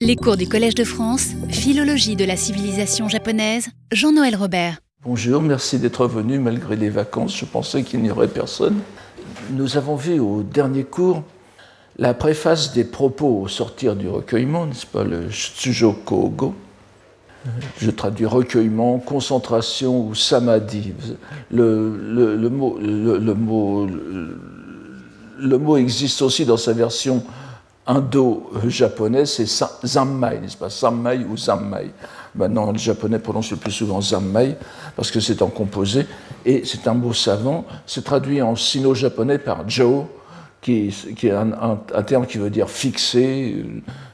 Les cours du Collège de France, Philologie de la civilisation japonaise, Jean-Noël Robert. Bonjour, merci d'être venu malgré les vacances. Je pensais qu'il n'y aurait personne. Nous avons vu au dernier cours la préface des propos au sortir du recueillement, n'est-ce pas, le Tsujo Kogo. Je traduis recueillement, concentration ou samadhi. Le, mot existe aussi dans sa version indo-japonais, c'est zammai, n'est-ce pas? Zammai ou zammai. Maintenant, les japonais prononcent le plus souvent zammai parce que c'est en composé et c'est un mot savant. C'est traduit en sino-japonais par jo, qui, est un, terme qui veut dire fixé,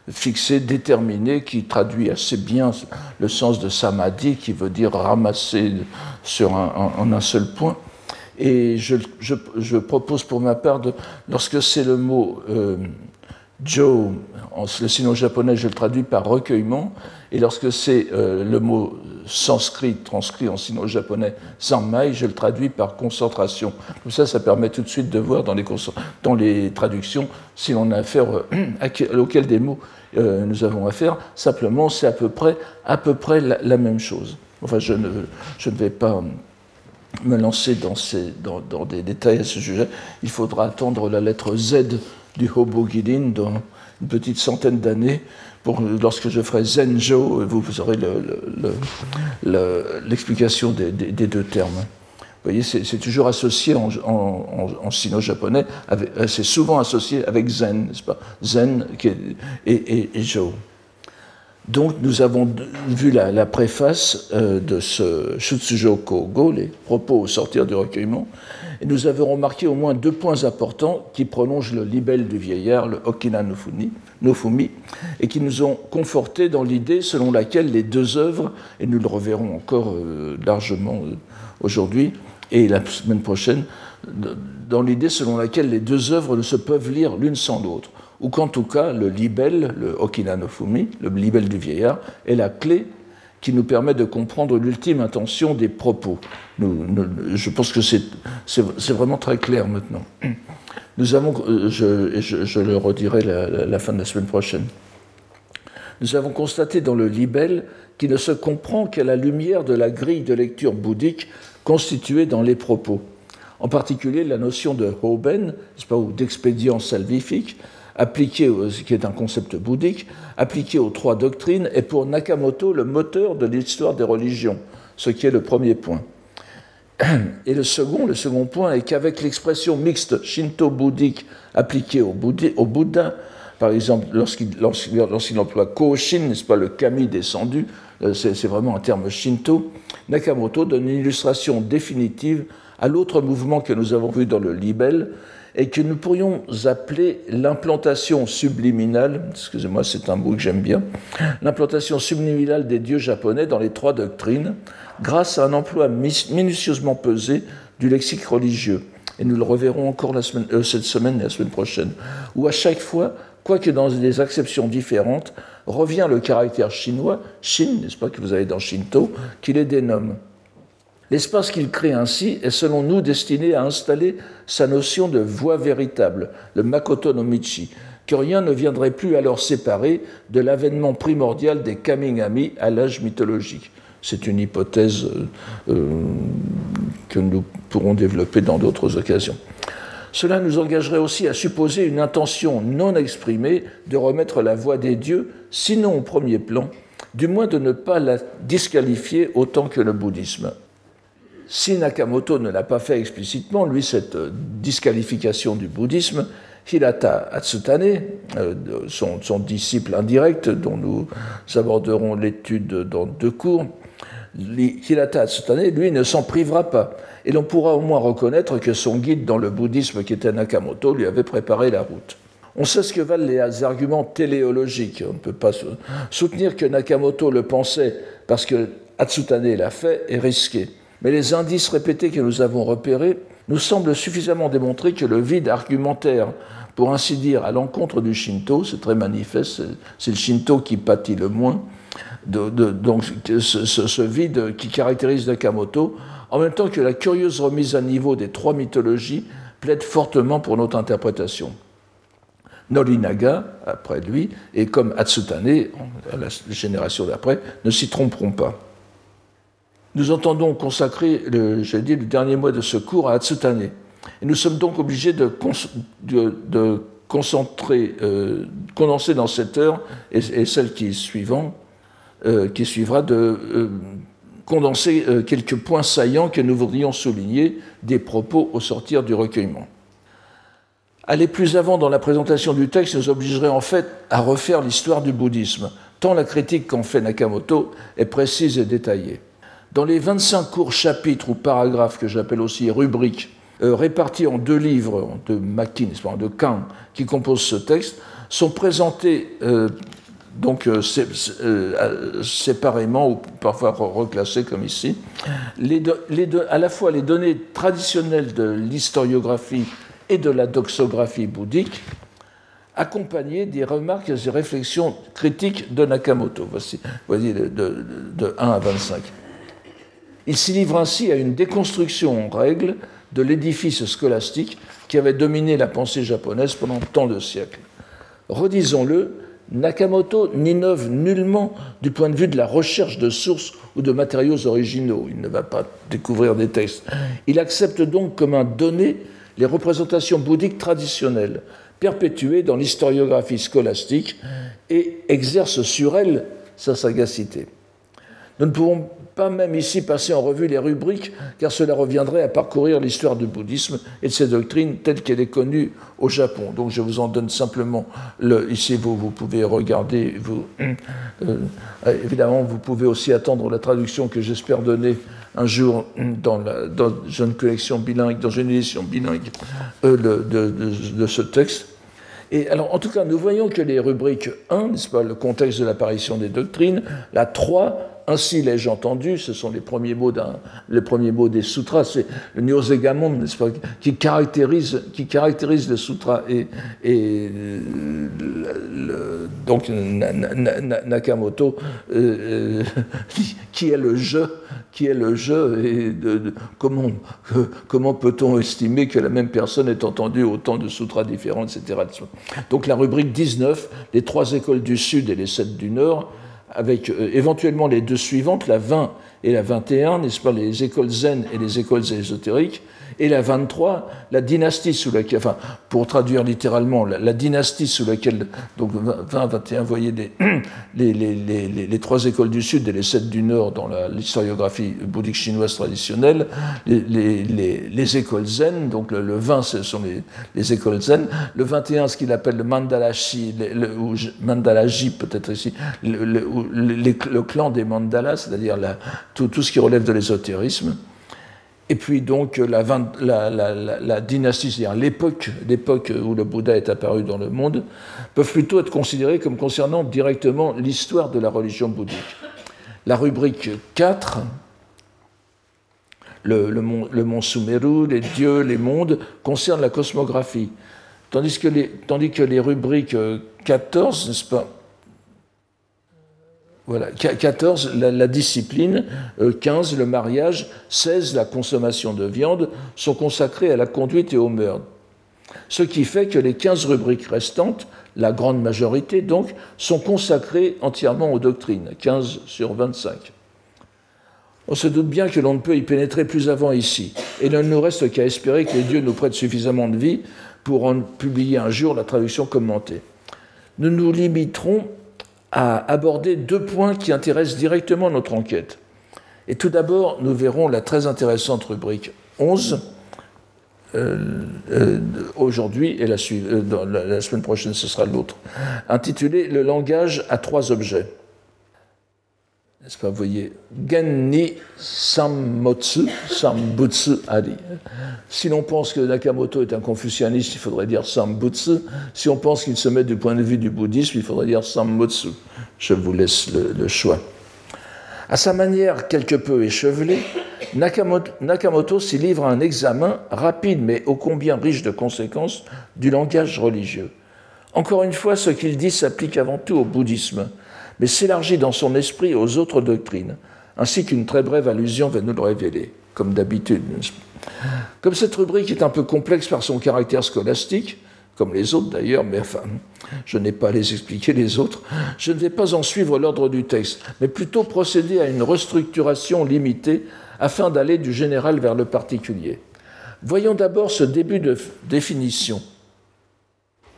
fixé, déterminé, qui traduit assez bien le sens de samadhi, qui veut dire ramasser sur un, en un seul point. Et je, je, propose pour ma part, de, lorsque c'est le mot euh, Joe, le sino-japonais, je le traduis par recueillement, et lorsque c'est euh, le mot sanskrit transcrit en sino-japonais, sammai, je le traduis par concentration. Comme ça, ça permet tout de suite de voir dans les, dans les traductions si l'on a affaire euh, auquel des mots euh, nous avons affaire. Simplement, c'est à peu près, à peu près la, même chose. Enfin, je ne, je ne vais pas me lancer dans, ces, dans, dans, des détails à ce sujet. Il faudra attendre la lettre Z du Hobogilin dans une petite centaine d'années. Pour, lorsque je ferai Zenjo, vous, aurez l'explication des, deux termes. Vous voyez, c'est toujours associé en, sino-japonais, c'est souvent associé avec Zen, n'est-ce pas? Zen et, Jo. Donc nous avons vu la, préface euh, de ce Shutsujo Kogo, les propos au sortir du recueillement, et nous avons remarqué au moins deux points importants qui prolongent le libelle du vieillard, le Okina Nofumi, et qui nous ont confortés dans l'idée selon laquelle les deux œuvres, et nous le reverrons encore euh, largement euh, aujourd'hui et la semaine prochaine, dans l'idée selon laquelle les deux œuvres ne se peuvent lire l'une sans l'autre, ou qu'en tout cas le libelle, le Okina Nofumi, le libelle du vieillard, est la clé qui nous permet de comprendre l'ultime intention des propos. je pense que c'est vraiment très clair maintenant. Nous avons, euh, je, le redirai la, la, fin de la semaine prochaine, nous avons constaté dans le libelle qu'il ne se comprend qu'à la lumière de la grille de lecture bouddhique constituée dans les propos. En particulier la notion de hoben, ou d'expédient salvifique, appliqué, qui est un concept bouddhique, appliqué aux trois doctrines, est pour Nakamoto le moteur de l'histoire des religions, ce qui est le premier point. Et le second, le second point est qu'avec l'expression mixte shinto-bouddhique appliquée au, Bouddha, par exemple, lorsqu'il lorsqu emploie Koshin, n'est-ce pas, le kami descendu, euh, c'est vraiment un terme shinto, Nakamoto donne une illustration définitive à l'autre mouvement que nous avons vu dans le libelle, et que nous pourrions appeler l'implantation subliminale, excusez-moi, c'est un mot que j'aime bien, l'implantation subliminale des dieux japonais dans les trois doctrines, grâce à un emploi minutieusement pesé du lexique religieux. Et nous le reverrons encore euh, cette semaine et la semaine prochaine, où à chaque fois, quoique dans des acceptions différentes, revient le caractère chinois, Shin, n'est-ce pas, que vous avez dans Shinto, qui les dénomme. L'espace qu'il crée ainsi est selon nous destiné à installer sa notion de voie véritable, le Makoto no Michi, que rien ne viendrait plus alors séparer de l'avènement primordial des Kamingami à l'âge mythologique. C'est une hypothèse euh, euh, que nous pourrons développer dans d'autres occasions. Cela nous engagerait aussi à supposer une intention non exprimée de remettre la voix des dieux, sinon au premier plan, du moins de ne pas la disqualifier autant que le bouddhisme si Nakamoto ne l'a pas fait explicitement, lui, cette euh, disqualification du bouddhisme, Hirata Atsutane, euh, son, disciple indirect, dont nous aborderons l'étude dans deux cours, Hirata Atsutane, lui, ne s'en privera pas. Et l'on pourra au moins reconnaître que son guide dans le bouddhisme, qui était Nakamoto, lui avait préparé la route. On sait ce que valent les arguments téléologiques. On ne peut pas soutenir que Nakamoto le pensait parce que Atsutane l'a fait est risqué mais les indices répétés que nous avons repérés nous semblent suffisamment démontrer que le vide argumentaire, pour ainsi dire, à l'encontre du Shinto, c'est très manifeste, c'est le Shinto qui pâtit le moins, donc ce, vide qui caractérise Nakamoto, en même temps que la curieuse remise à niveau des trois mythologies plaide fortement pour notre interprétation. Norinaga, après lui, et comme Atsutane, la génération d'après, ne s'y tromperont pas. Nous entendons consacrer, le, dit, le dernier mot de ce cours à Atsutane. Et nous sommes donc obligés de, concentrer, euh, condenser dans cette heure, et, celle qui, euh, qui suivra, de euh, condenser quelques points saillants que nous voudrions souligner des propos au sortir du recueillement. Aller plus avant dans la présentation du texte nous obligerait en fait à refaire l'histoire du bouddhisme, tant la critique qu'en fait Nakamoto est précise et détaillée. Dans les 25 courts chapitres ou paragraphes que j'appelle aussi rubriques, euh, répartis en deux livres de Makin, de Kang, qui composent ce texte, sont présentés euh, donc euh, séparément ou parfois reclassés comme ici, à la fois les données traditionnelles de l'historiographie et de la doxographie bouddhique, accompagnées des remarques et réflexions critiques de Nakamoto. Voici, de, de 1 à 25. Il s'y livre ainsi à une déconstruction en règle de l'édifice scolastique qui avait dominé la pensée japonaise pendant tant de siècles. Redisons-le, Nakamoto n'innove nullement du point de vue de la recherche de sources ou de matériaux originaux. Il ne va pas découvrir des textes. Il accepte donc comme un donné les représentations bouddhiques traditionnelles, perpétuées dans l'historiographie scolastique, et exerce sur elles sa sagacité. Nous ne pouvons pas même ici passer en revue les rubriques, car cela reviendrait à parcourir l'histoire du bouddhisme et de ses doctrines telles qu'elle est connue au Japon. Donc je vous en donne simplement le, ici, vous, vous pouvez regarder, vous, euh, évidemment, vous pouvez aussi attendre la traduction que j'espère donner un jour dans, une collection bilingue, dans une édition bilingue euh, de, de, ce texte. Et alors, en tout cas, nous voyons que les rubriques 1, n'est-ce pas, le contexte de l'apparition des doctrines, la 3, ainsi l'ai-je entendu, ce sont les premiers mots, des sutras, c'est le Nyosegamon, n'est-ce pas, qui caractérise, qui caractérise le. Et, et donc Nakamoto, euh, euh, qui est le jeu, qui est le jeu, et comment, comment peut-on estimer que la même personne ait entendu autant de sutras différents, etc. Donc la rubrique 19, les trois écoles du Sud et les sept du Nord, avec euh, éventuellement les deux suivantes, la 20 et la 21, n'est-ce pas, les écoles zen et les écoles ésotériques, et la 23, la dynastie sous laquelle, enfin, pour traduire littéralement, la, dynastie sous laquelle, donc 20, 21, vous voyez les, les, les, les, trois écoles du Sud et les sept du Nord dans l'historiographie bouddhique chinoise traditionnelle, les, écoles zen, donc le, 20, ce sont les, écoles zen, le 21, ce qu'il appelle le mandalashi, le, ou mandalaji peut-être ici, le, clan des mandalas, c'est-à-dire tout, tout ce qui relève de l'ésotérisme, et puis donc la, la, dynastie, c'est-à-dire l'époque, l'époque où le Bouddha est apparu dans le monde, peuvent plutôt être considérées comme concernant directement l'histoire de la religion bouddhique. La rubrique 4, le, mont, le Sumeru, les dieux, les mondes, concerne la cosmographie. Tandis que les, tandis que les rubriques 14, n'est-ce pas, voilà. 14, la, discipline. 15, euh, le mariage. 16, la consommation de viande sont consacrés à la conduite et au meurtre. Ce qui fait que les 15 rubriques restantes, la grande majorité donc, sont consacrées entièrement aux doctrines, 15 sur 25. On se doute bien que l'on ne peut y pénétrer plus avant ici, et il ne nous reste qu'à espérer que les dieux nous prêtent suffisamment de vie pour en publier un jour la traduction commentée. Nous nous limiterons à aborder deux points qui intéressent directement notre enquête. Et tout d'abord, nous verrons la très intéressante rubrique 11 euh, euh, aujourd'hui et la, euh, la, semaine prochaine ce sera l'autre, intitulée Le langage à trois objets. N'est-ce pas, vous voyez Genni Sammotsu, Sambutsu Ari. Si l'on pense que Nakamoto est un confucianiste, il faudrait dire Sambutsu. Si on pense qu'il se met du point de vue du bouddhisme, il faudrait dire Sammotsu. Je vous laisse le, choix. À sa manière quelque peu échevelée, Nakamoto, Nakamoto s'y livre à un examen rapide mais ô combien riche de conséquences du langage religieux. Encore une fois, ce qu'il dit s'applique avant tout au bouddhisme mais s'élargit dans son esprit aux autres doctrines, ainsi qu'une très brève allusion va nous le révéler, comme d'habitude. Comme cette rubrique est un peu complexe par son caractère scolastique, comme les autres d'ailleurs, mais enfin, je n'ai pas à les expliquer les autres, je ne vais pas en suivre l'ordre du texte, mais plutôt procéder à une restructuration limitée afin d'aller du général vers le particulier. Voyons d'abord ce début de définition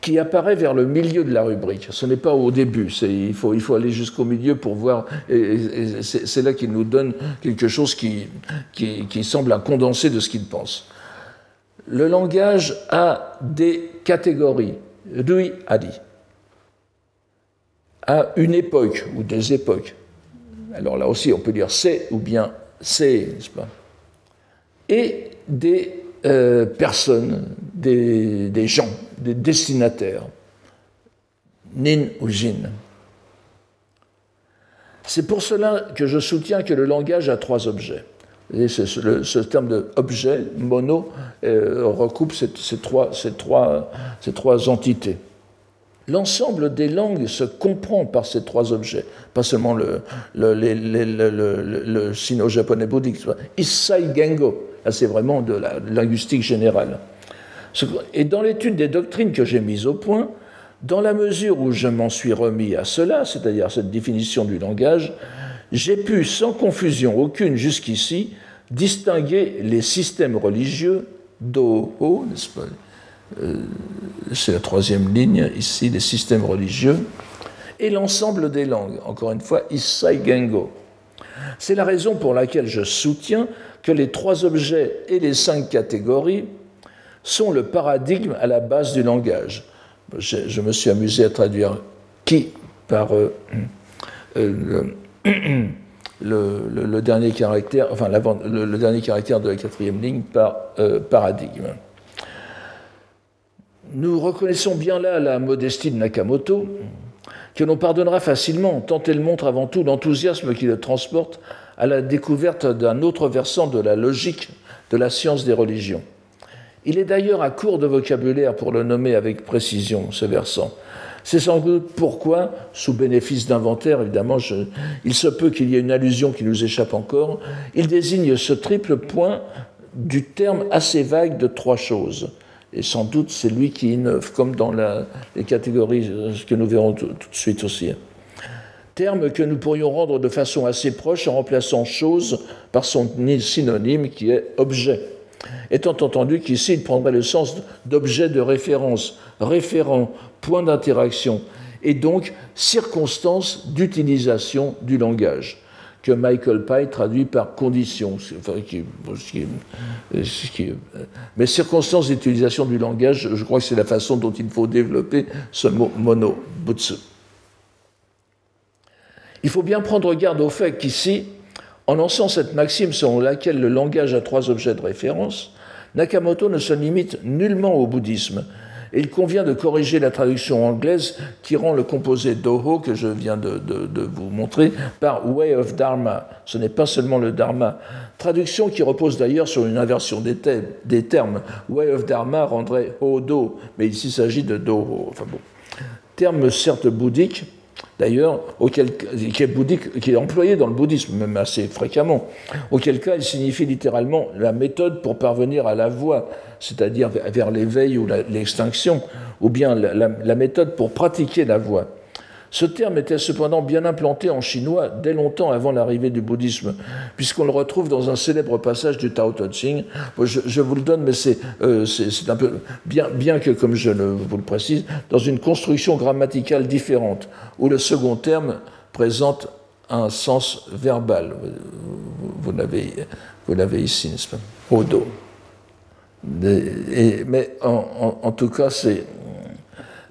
qui apparaît vers le milieu de la rubrique. Ce n'est pas au début, il faut, aller jusqu'au milieu pour voir, et, c'est là qu'il nous donne quelque chose qui, semble un condensé de ce qu'il pense. Le langage a des catégories, lui a dit, à une époque ou des époques. Alors là aussi, on peut dire c'est ou bien c'est, n'est-ce pas? Et des euh, personnes, des, gens, des destinataires, nin ou jin. C'est pour cela que je soutiens que le langage a trois objets. Et ce, terme d'objet, mono, euh, recoupe ces, trois, entités. L'ensemble des langues se comprend par ces trois objets, pas seulement le, sino-japonais bouddhique. Issai Gengo, c'est vraiment de la linguistique générale. Et dans l'étude des doctrines que j'ai mises au point, dans la mesure où je m'en suis remis à cela, c'est-à-dire cette définition du langage, j'ai pu, sans confusion aucune jusqu'ici, distinguer les systèmes religieux d'Oho, n'est-ce pas euh, C'est la troisième ligne ici, les systèmes religieux, et l'ensemble des langues, encore une fois, Issai Gengo. C'est la raison pour laquelle je soutiens que les trois objets et les cinq catégories sont le paradigme à la base du langage. Je, me suis amusé à traduire qui par euh, euh, le, dernier caractère, enfin le, dernier caractère de la quatrième ligne par euh, paradigme. Nous reconnaissons bien là la modestie de Nakamoto, que l'on pardonnera facilement, tant elle montre avant tout l'enthousiasme qui le transporte à la découverte d'un autre versant de la logique de la science des religions. Il est d'ailleurs à court de vocabulaire pour le nommer avec précision, ce versant, c'est sans doute pourquoi, sous bénéfice d'inventaire, évidemment, il se peut qu'il y ait une allusion qui nous échappe encore, il désigne ce triple point du terme assez vague de trois choses. Et sans doute c'est lui qui innove, comme dans les catégories que nous verrons tout, de suite aussi. Terme que nous pourrions rendre de façon assez proche en remplaçant chose par son synonyme qui est objet étant entendu qu'ici il prendrait le sens d'objet de référence, référent, point d'interaction, et donc circonstance d'utilisation du langage, que Michael Pye traduit par condition. mais circonstance d'utilisation du langage, je crois que c'est la façon dont il faut développer ce mot mono, butsu. Il faut bien prendre garde au fait qu'ici, en lançant cette maxime selon laquelle le langage a trois objets de référence, Nakamoto ne se limite nullement au bouddhisme. Il convient de corriger la traduction anglaise qui rend le composé Doho, que je viens de, vous montrer, par Way of Dharma. Ce n'est pas seulement le Dharma. Traduction qui repose d'ailleurs sur une inversion des, des, termes. Way of Dharma rendrait Hodo, mais ici il s'agit de Doho. Enfin bon. Terme certes bouddhique, d'ailleurs, qui est bouddhique, qui est employé dans le bouddhisme, même assez fréquemment, auquel cas il signifie littéralement la méthode pour parvenir à la voie, c'est-à-dire vers l'éveil ou l'extinction, ou bien la, méthode pour pratiquer la voie. Ce terme était cependant bien implanté en chinois dès longtemps avant l'arrivée du bouddhisme, puisqu'on le retrouve dans un célèbre passage du Tao Te Ching. Je, vous le donne, mais euh, c'est un peu, bien, bien que, comme je vous le précise, dans une construction grammaticale différente, où le second terme présente un sens verbal. Vous, vous l'avez ici, n'est-ce Odo. mais en tout cas, c'est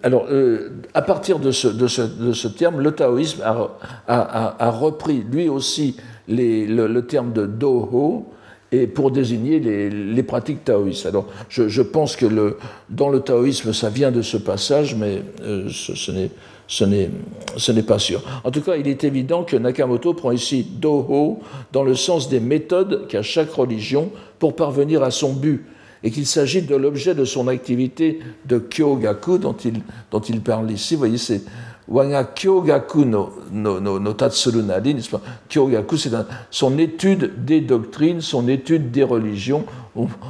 alors, euh, à partir de ce, terme, le taoïsme a, repris lui aussi le, terme de doho et pour désigner les, pratiques taoïstes. Alors, je, pense que dans le taoïsme, ça vient de ce passage, mais euh, ce, ce n'est pas sûr. En tout cas, il est évident que Nakamoto prend ici doho dans le sens des méthodes qu'a chaque religion pour parvenir à son but et qu'il s'agit de l'objet de son activité de Kyogaku dont il, dont il parle ici. Vous voyez, c'est Wanga Kyogaku no, no, no, no Kyogaku, c'est son étude des doctrines, son étude des religions.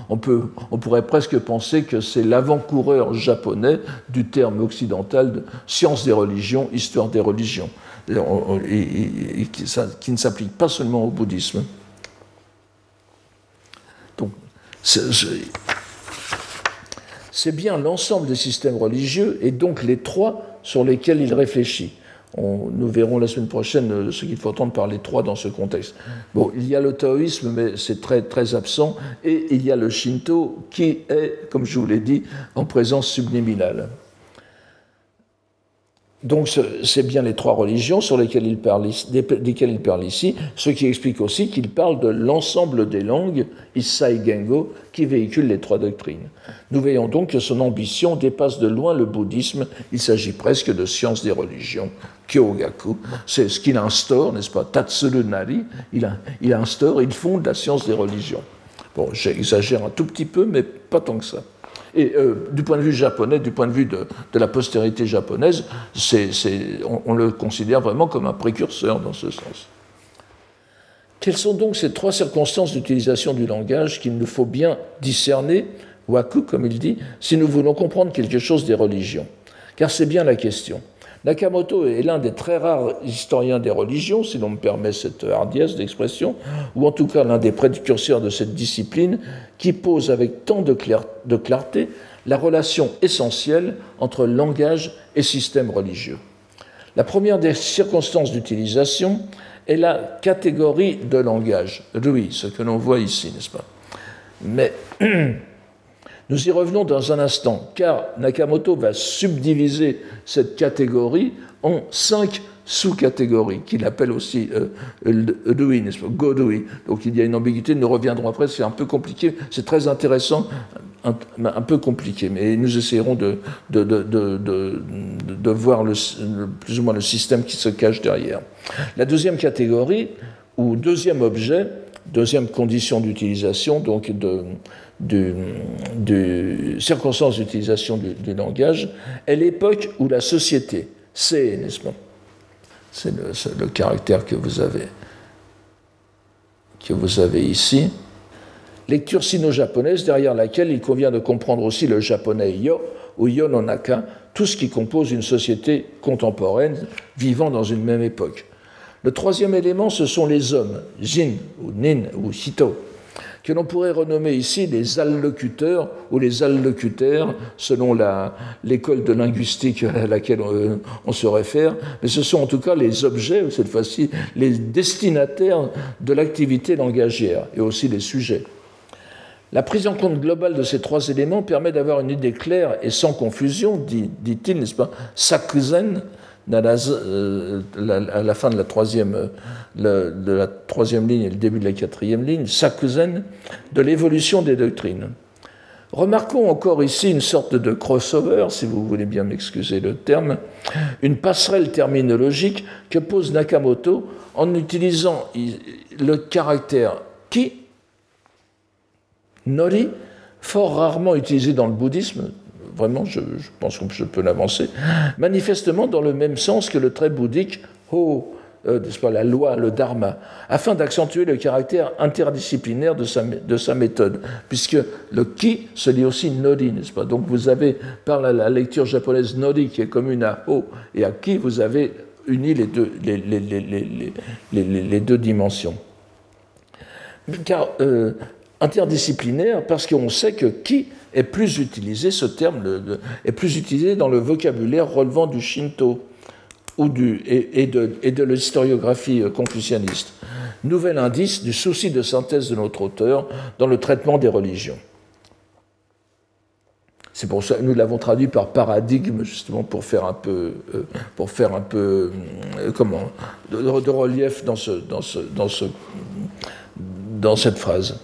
On, peut, on pourrait presque penser que c'est l'avant-coureur japonais du terme occidental de science des religions, histoire des religions, et, qui ne s'applique pas seulement au bouddhisme. Donc, c'est bien l'ensemble des systèmes religieux et donc les trois sur lesquels il réfléchit. nous verrons la semaine prochaine euh, ce qu'il faut entendre par les trois dans ce contexte. Bon, il y a le taoïsme, mais c'est très, très absent, et il y a le shinto qui est, comme je vous l'ai dit, en présence subliminale. Donc c'est bien les trois religions sur lesquelles il parle, desquelles il parle ici, ce qui explique aussi qu'il parle de l'ensemble des langues Issai Gengo qui véhiculent les trois doctrines. Nous voyons donc que son ambition dépasse de loin le bouddhisme, il s'agit presque de science des religions, Kyogaku, c'est ce qu'il instaure, n'est-ce pas, Tatsuru Nari, il, il instaure, il fonde la science des religions. Bon, j'exagère un tout petit peu, mais pas tant que ça. Et euh, du point de vue japonais, du point de vue de, la postérité japonaise, on, le considère vraiment comme un précurseur dans ce sens. Quelles sont donc ces trois circonstances d'utilisation du langage qu'il nous faut bien discerner, waku comme il dit, si nous voulons comprendre quelque chose des religions? Car c'est bien la question. Nakamoto est l'un des très rares historiens des religions, si l'on me permet cette hardiesse d'expression, ou en tout cas l'un des précurseurs de cette discipline, qui pose avec tant de, clarté la relation essentielle entre langage et système religieux. La première des circonstances d'utilisation est la catégorie de langage, Rui, ce que l'on voit ici, n'est-ce pas? Mais Nous y revenons dans un instant, car Nakamoto va subdiviser cette catégorie en cinq sous-catégories, qu'il appelle aussi euh, pas? Godui. Donc il y a une ambiguïté, nous reviendrons après, c'est un peu compliqué, c'est très intéressant, un, peu compliqué, mais nous essayerons de, voir plus ou moins le système qui se cache derrière. La deuxième catégorie, ou deuxième objet, deuxième condition d'utilisation, donc de, de, circonstances d'utilisation du, langage, est l'époque où la société, c'est, n'est-ce pas C'est le, caractère que vous avez, que vous avez ici. Lecture sino-japonaise derrière laquelle il convient de comprendre aussi le japonais yo ou yo no naka, tout ce qui compose une société contemporaine vivant dans une même époque. Le troisième élément, ce sont les hommes, jin ou nin ou hito, que l'on pourrait renommer ici les allocuteurs ou les allocuteurs, selon l'école de linguistique à laquelle on, se réfère, mais ce sont en tout cas les objets, cette fois-ci, les destinataires de l'activité langagière et aussi les sujets. La prise en compte globale de ces trois éléments permet d'avoir une idée claire et sans confusion, dit-il, n'est-ce pas, Sakuzen, euh, à la fin de la troisième, euh, de la troisième ligne et le début de la quatrième ligne, Sakuzen, de l'évolution des doctrines. Remarquons encore ici une sorte de crossover, si vous voulez bien m'excuser le terme, une passerelle terminologique que pose Nakamoto en utilisant le caractère ki, nori, fort rarement utilisé dans le bouddhisme, vraiment, je, pense que je peux l'avancer, manifestement dans le même sens que le trait bouddhique Ho, euh, pas, la loi, le dharma, afin d'accentuer le caractère interdisciplinaire de sa, de sa, méthode, puisque le ki se lit aussi nori, n'est-ce pas Donc vous avez, par la, lecture japonaise nori, qui est commune à ho et à ki, vous avez uni les deux dimensions. Car euh, interdisciplinaire, parce qu'on sait que ki est plus utilisé, ce terme est plus utilisé dans le vocabulaire relevant du Shinto et, de, l'historiographie confucianiste. Nouvel indice du souci de synthèse de notre auteur dans le traitement des religions. C'est pour ça que nous l'avons traduit par paradigme, justement, pour faire un peu, euh, euh, comment, de, relief dans cette phrase.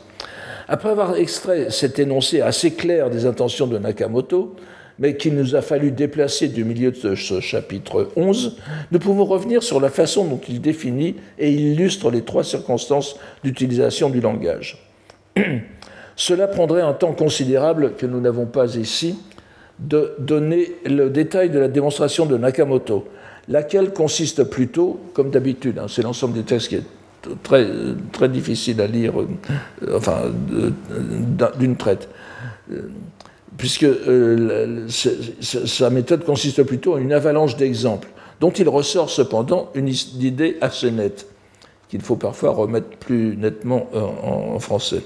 Après avoir extrait cet énoncé assez clair des intentions de Nakamoto, mais qu'il nous a fallu déplacer du milieu de ce chapitre 11, nous pouvons revenir sur la façon dont il définit et illustre les trois circonstances d'utilisation du langage. Cela prendrait un temps considérable que nous n'avons pas ici de donner le détail de la démonstration de Nakamoto. laquelle consiste plutôt, comme d'habitude, hein, c'est l'ensemble des textes qui est très, difficile à lire, euh, enfin, d'une traite, euh, puisque euh, sa méthode consiste plutôt en une avalanche d'exemples, dont il ressort cependant une idée assez nette, qu'il faut parfois remettre plus nettement en, en français.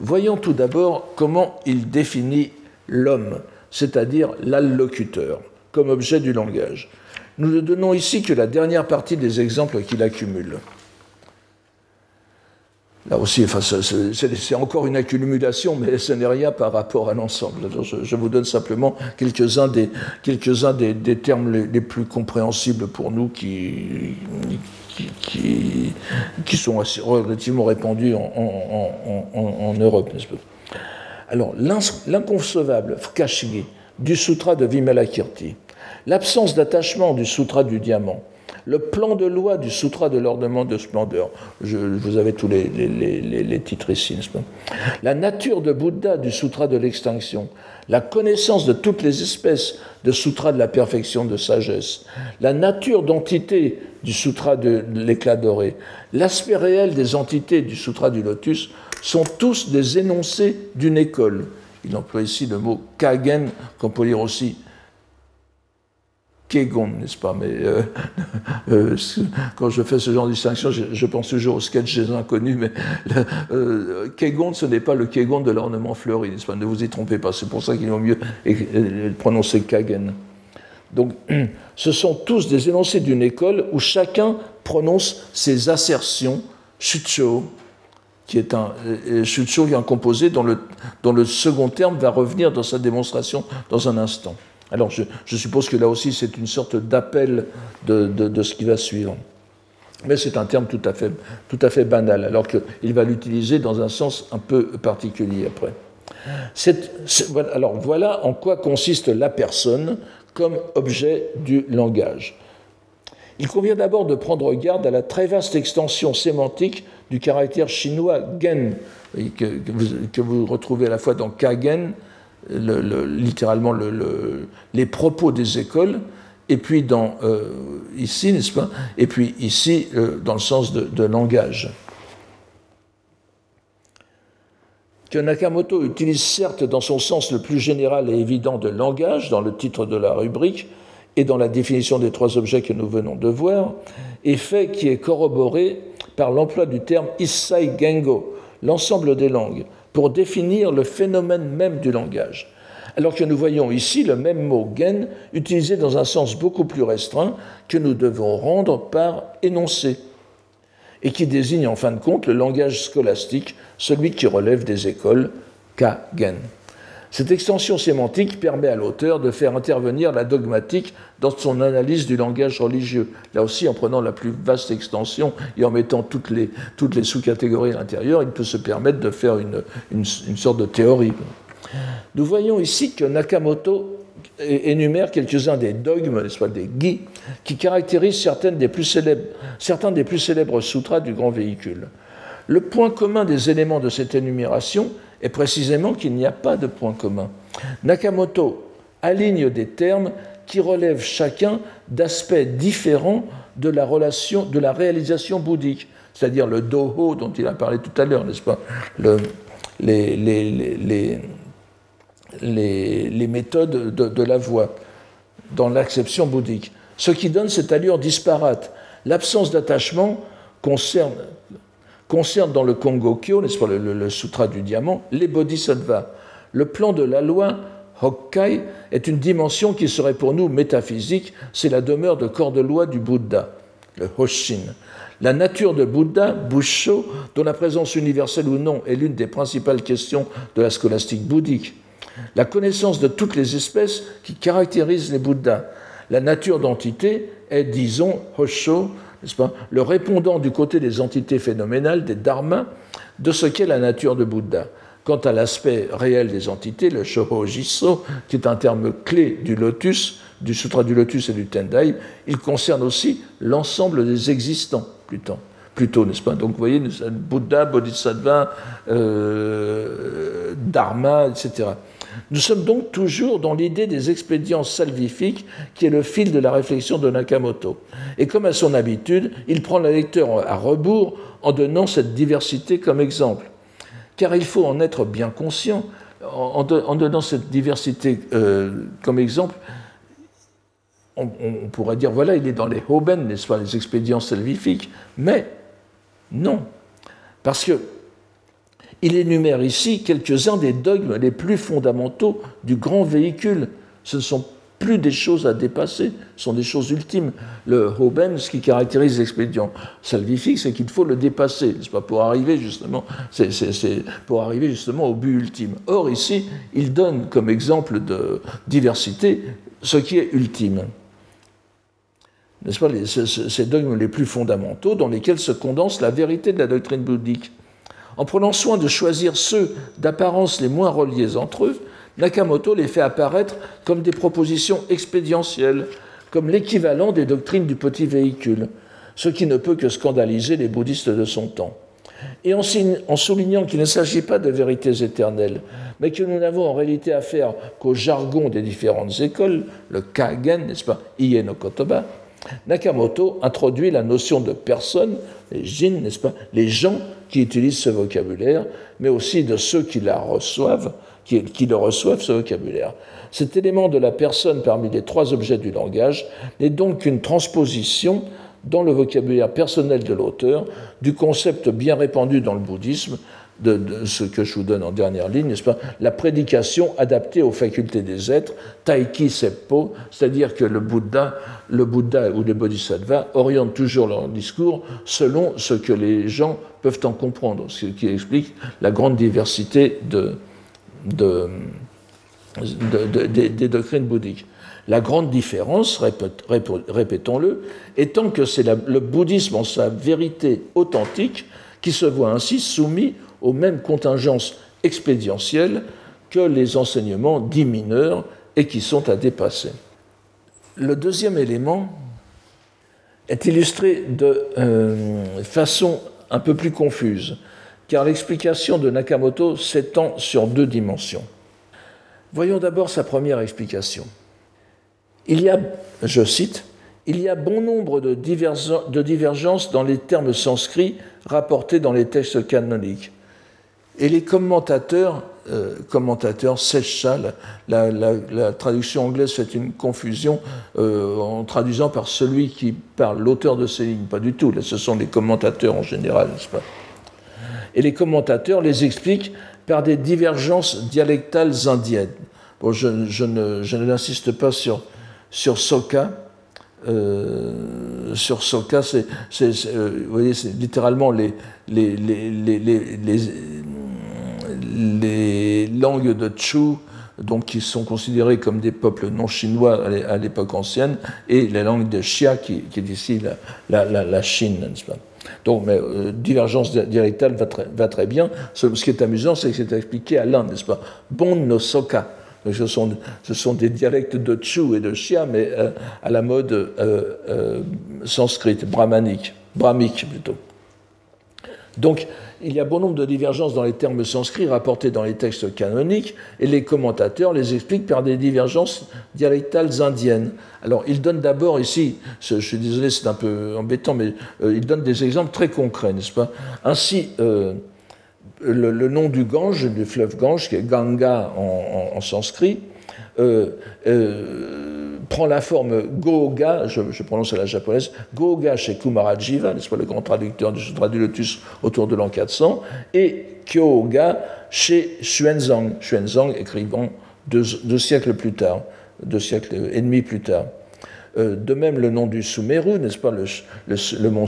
Voyons tout d'abord comment il définit l'homme, c'est-à-dire l'allocuteur, comme objet du langage. Nous ne donnons ici que la dernière partie des exemples qu'il accumule. Là aussi, c'est encore une accumulation, mais ce n'est rien par rapport à l'ensemble. Je, vous donne simplement quelques-uns des, termes les, plus compréhensibles pour nous qui, sont assez relativement répandus en Europe. Alors, l'inconcevable Fkashgi du Sutra de Vimalakirti, l'absence d'attachement du Sutra du diamant, le plan de loi du Sutra de l'ornement de splendeur. Je, vous avez tous les, titres ici. La nature de Bouddha du Sutra de l'extinction. La connaissance de toutes les espèces de Sutra de la perfection de sagesse. La nature d'entité du Sutra de l'éclat doré. L'aspect réel des entités du Sutra du lotus sont tous des énoncés d'une école. Il emploie ici le mot kagen, qu'on peut lire aussi Kegon, n'est-ce pas? Mais euh, euh, quand je fais ce genre de distinction, je, pense toujours au sketch des inconnus, mais euh, Kegon, ce n'est pas le Kegon de l'ornement fleuri, n'est-ce pas? Ne vous y trompez pas, c'est pour ça qu'il vaut mieux prononcer Kagen. Donc, ce sont tous des énoncés d'une école où chacun prononce ses assertions, Shucho, qui est un, Shucho qui est un composé dont le, dont le second terme va revenir dans sa démonstration dans un instant. Alors je, suppose que là aussi c'est une sorte d'appel de, ce qui va suivre. Mais c'est un terme tout à fait, tout à fait banal, alors qu'il va l'utiliser dans un sens un peu particulier après. alors voilà en quoi consiste la personne comme objet du langage. Il convient d'abord de prendre garde à la très vaste extension sémantique du caractère chinois gen, que, que, vous, retrouvez à la fois dans kagen littéralement les propos des écoles, et puis euh, ici, n'est-ce pas Et puis ici, euh, dans le sens de, langage. Que Nakamoto utilise certes dans son sens le plus général et évident de langage, dans le titre de la rubrique, et dans la définition des trois objets que nous venons de voir, fait qui est corroboré par l'emploi du terme Issai Gengo, l'ensemble des langues, pour définir le phénomène même du langage. Alors que nous voyons ici le même mot gen utilisé dans un sens beaucoup plus restreint que nous devons rendre par énoncé, et qui désigne en fin de compte le langage scolastique, celui qui relève des écoles ka-gen. Cette extension sémantique permet à l'auteur de faire intervenir la dogmatique dans son analyse du langage religieux. Là aussi, en prenant la plus vaste extension et en mettant toutes les, sous-catégories à l'intérieur, il peut se permettre de faire une, sorte de théorie. Nous voyons ici que Nakamoto énumère quelques-uns des dogmes, soit des gui, qui caractérisent certaines des plus célèbres, certains des plus célèbres sutras du grand véhicule. Le point commun des éléments de cette énumération est précisément qu'il n'y a pas de point commun. Nakamoto aligne des termes qui relèvent chacun d'aspects différents de la, relation, réalisation bouddhique, c'est-à-dire le doho dont il a parlé tout à l'heure, n'est-ce pas? Le, les, méthodes de, la voix dans l'acception bouddhique. Ce qui donne cette allure disparate. L'absence d'attachement concerne, concerne dans le Kongokyo, n'est-ce pas, le, Sutra du diamant, les bodhisattvas. Le plan de la loi Hokkai est une dimension qui serait pour nous métaphysique, c'est la demeure de corps de loi du Bouddha, le Hoshin. La nature de Bouddha, Busho, dont la présence universelle ou non est l'une des principales questions de la scolastique bouddhique. La connaissance de toutes les espèces qui caractérisent les Bouddhas. La nature d'entité est, disons, Hosho, le répondant du côté des entités phénoménales, des dharmas, de ce qu'est la nature de Bouddha. Quant à l'aspect réel des entités, le Shoho Jiso, qui est un terme clé du lotus, du Sutra du lotus et du Tendai, il concerne aussi l'ensemble des existants, plutôt, plutôt n'est-ce pas Donc vous voyez, Bouddha, Bodhisattva, euh, Dharma, etc. Nous sommes donc toujours dans l'idée des expédients salvifiques qui est le fil de la réflexion de Nakamoto. Et comme à son habitude, il prend le lecteur à rebours en donnant cette diversité comme exemple. Car il faut en être bien conscient, en, donnant cette diversité euh, comme exemple, on, pourrait dire, voilà, il est dans les Hoben, n'est-ce pas, les expédients salvifiques, mais non, parce que il énumère ici quelques-uns des dogmes les plus fondamentaux du grand véhicule. Ce ne sont plus des choses à dépasser, ce sont des choses ultimes. Le ce qui caractérise l'expédient salvifique, c'est qu'il faut le dépasser, n'est-ce pas, pour arriver justement au but ultime. Or ici, il donne comme exemple de diversité ce qui est ultime n'est-ce pas, ces dogmes les plus fondamentaux dans lesquels se condense la vérité de la doctrine bouddhique? En prenant soin de choisir ceux d'apparence les moins reliés entre eux, Nakamoto les fait apparaître comme des propositions expédientielles, comme l'équivalent des doctrines du petit véhicule, ce qui ne peut que scandaliser les bouddhistes de son temps. Et en, soulignant qu'il ne s'agit pas de vérités éternelles, mais que nous n'avons en réalité affaire qu'au jargon des différentes écoles, le kagen, n'est-ce pas, ie no kotoba, Nakamoto introduit la notion de personne, les n'est-ce pas, les gens qui utilisent ce vocabulaire, mais aussi de ceux qui la reçoivent, qui, qui le reçoivent, ce vocabulaire. Cet élément de la personne parmi les trois objets du langage n'est donc qu'une transposition dans le vocabulaire personnel de l'auteur du concept bien répandu dans le bouddhisme de, ce que je vous donne en dernière ligne, n'est-ce pas La prédication adaptée aux facultés des êtres, taiki seppo, c'est-à-dire que le Bouddha, le Bouddha ou les bodhisattvas orientent toujours leur discours selon ce que les gens peuvent en comprendre, ce qui explique la grande diversité de, des doctrines bouddhiques. La grande différence, répétons-le, étant que c'est le bouddhisme en sa vérité authentique qui se voit ainsi soumis aux mêmes contingences expédientielles que les enseignements dits mineurs et qui sont à dépasser. Le deuxième élément est illustré de euh, façon un peu plus confuse, car l'explication de Nakamoto s'étend sur deux dimensions. Voyons d'abord sa première explication. Il y a, je cite, il y a bon nombre de, divergences dans les termes sanscrits rapportés dans les textes canoniques. Et les commentateurs, euh, commentateurs Sesha, la, la, traduction anglaise fait une confusion euh, en traduisant par celui qui parle, l'auteur de ces lignes. Pas du tout, ce sont les commentateurs en général, n'est-ce pas? Et les commentateurs les expliquent par des divergences dialectales indiennes. Bon, je, je n'insiste pas sur, sur Soka. Euh, sur Soka, c'est, euh, c'est littéralement les, langues de Chu, donc qui sont considérées comme des peuples non chinois à l'époque ancienne, et les langues de Xia, qui, est ici la, Chine, n'est-ce pas? Donc, mais, euh, divergence dialectale va très, bien. Ce, qui est amusant, c'est que c'est expliqué à l'Inde, n'est-ce pas? Bon no Soka. Ce sont, des dialectes de Chu et de Xia, mais euh, à la mode euh, sanscrite, brahmanique, brahmique plutôt. Donc, il y a bon nombre de divergences dans les termes sanscrits rapportés dans les textes canoniques, et les commentateurs les expliquent par des divergences dialectales indiennes. Alors, il donne d'abord ici, je suis désolé, c'est un peu embêtant, mais euh, il donne des exemples très concrets, n'est-ce pas? Ainsi, euh, le, nom du Gange, du fleuve Gange, qui est Ganga en, sanskrit, euh, prend la forme Goga, je, prononce à la japonaise, Goga chez Kumarajiva, n'est-ce pas le grand traducteur du Sutra du Lotus autour de l'an 400, et Kyoga chez Xuanzang, Xuanzang écrivant deux, siècles plus tard, deux siècles et demi plus tard. Euh, de même, le nom du Sumeru, n'est-ce pas, le, mont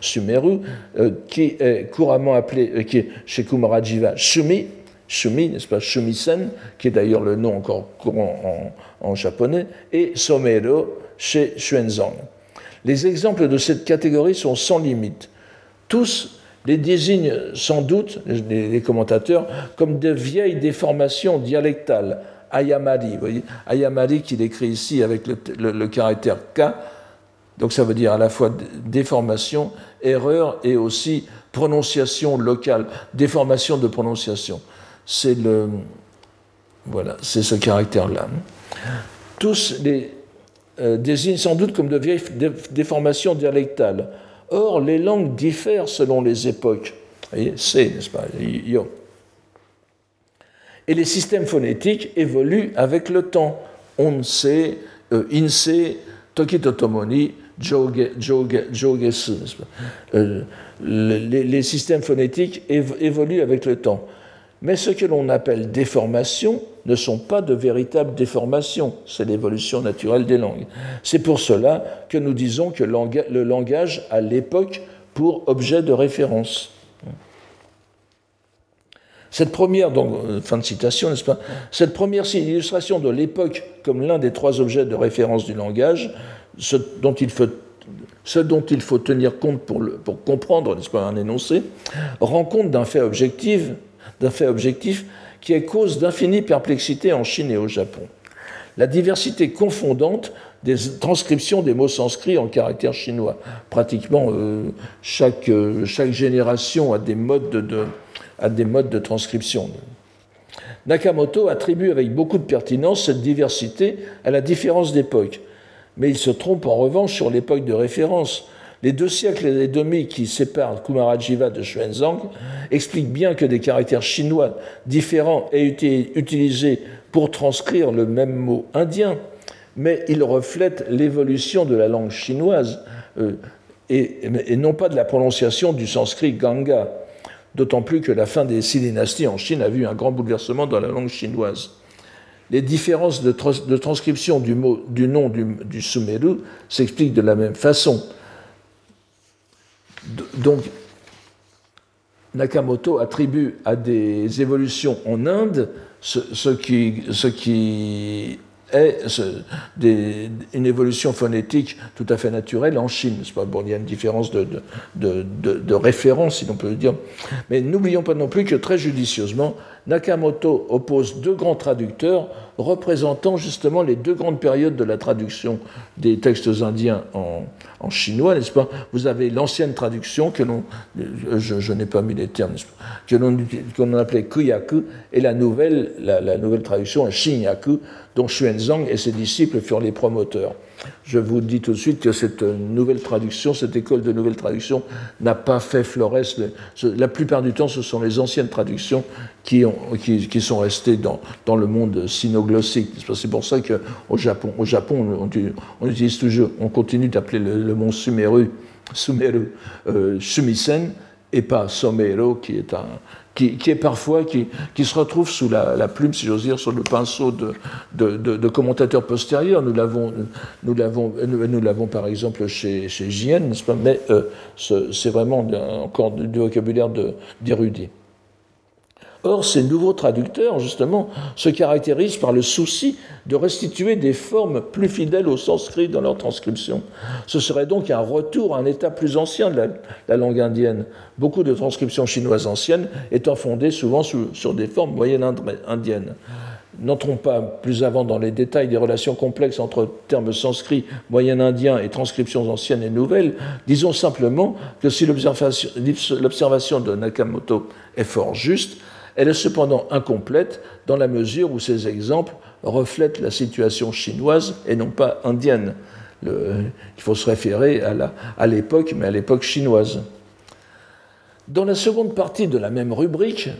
Sumeru, euh, qui est couramment appelé, euh, qui est chez Kumarajiva Shumi, Shumi, n'est-ce pas, Shumisen, qui est d'ailleurs le nom encore courant en, japonais, et Somero chez Xuanzang. Les exemples de cette catégorie sont sans limite. Tous les désignent sans doute, les, commentateurs, comme de vieilles déformations dialectales. Ayamari, Ayamari qu'il écrit ici avec le, le caractère K, donc ça veut dire à la fois déformation, erreur et aussi prononciation locale, déformation de prononciation c'est le, Voilà, c'est ce caractère-là. Tous les euh, désignent sans doute comme de vieilles déformations dialectales. Or, les langues diffèrent selon les époques. Vous voyez, c'est, n'est-ce pas Yo. Et les systèmes phonétiques évoluent avec le temps. Onse, euh, inse, tokitotomoni, jogesu. Euh, les, les systèmes phonétiques évoluent avec le temps. Mais ce que l'on appelle déformation ne sont pas de véritables déformations, c'est l'évolution naturelle des langues. C'est pour cela que nous disons que le langage a l'époque pour objet de référence. Cette première, euh, fin de citation, n'est-ce pas? Cette première illustration de l'époque comme l'un des trois objets de référence du langage, ce dont il faut, tenir compte pour, comprendre, n'est-ce pas, un énoncé, rend compte d'un fait objectif d'un fait objectif qui est cause d'infinie perplexité en Chine et au Japon. La diversité confondante des transcriptions des mots sanscrits en caractère chinois. Pratiquement euh, euh, chaque, génération a des, modes de, a des modes de transcription. Nakamoto attribue avec beaucoup de pertinence cette diversité à la différence d'époque, mais il se trompe en revanche sur l'époque de référence, les deux siècles et demi qui séparent Kumarajiva de Xuanzang expliquent bien que des caractères chinois différents aient été utilisés pour transcrire le même mot indien, mais ils reflètent l'évolution de la langue chinoise euh, et, non pas de la prononciation du sanskrit Ganga, d'autant plus que la fin des six dynasties en Chine a vu un grand bouleversement dans la langue chinoise. Les différences de, transcription du, nom du, Sumeru s'expliquent de la même façon. Donc, Nakamoto attribue à des évolutions en Inde ce qui, est une évolution phonétique tout à fait naturelle en Chine. Pas? Bon, il y a une différence de, de référence, si l'on peut le dire. Mais n'oublions pas non plus que très judicieusement, Nakamoto oppose deux grands traducteurs représentant justement les deux grandes périodes de la traduction des textes indiens en, chinois, n'est-ce pas? Vous avez l'ancienne traduction, que l'on, je, n'ai pas mis les termes, que l'on, appelait Kuyaku, et la nouvelle, la, nouvelle traduction, Shinyaku, dont Xuanzang et ses disciples furent les promoteurs. Je vous dis tout de suite que cette nouvelle traduction, cette école de nouvelle traduction, n'a pas fait florès. La plupart du temps, ce sont les anciennes traductions qui, ont, qui, sont restées dans, le monde sinoglossique. C'est pour ça qu'au Japon, au Japon on continue d'appeler le, mont Sumeru, Sumeru euh, Sumisen, et pas Somero, qui est un, qui, est parfois, qui, qui, se retrouve sous la, plume, si j'ose dire, sur le pinceau de, de, de, commentateurs postérieurs. Nous l'avons, nous l'avons, nous l'avons par exemple chez, chez JN, pas? Mais euh, c'est vraiment encore du vocabulaire d'érudit. Or, ces nouveaux traducteurs, justement, se caractérisent par le souci de restituer des formes plus fidèles au sanskrit dans leur transcription. Ce serait donc un retour à un état plus ancien de la, langue indienne, beaucoup de transcriptions chinoises anciennes étant fondées souvent sur, des formes moyennes indiennes. N'entrons pas plus avant dans les détails des relations complexes entre termes sanscrits, moyen indiens et transcriptions anciennes et nouvelles. Disons simplement que si l'observation de Nakamoto est fort juste, elle est cependant incomplète dans la mesure où ces exemples reflètent la situation chinoise et non pas indienne. il faut se référer à l'époque, mais à l'époque chinoise. Dans la seconde partie de la même rubrique,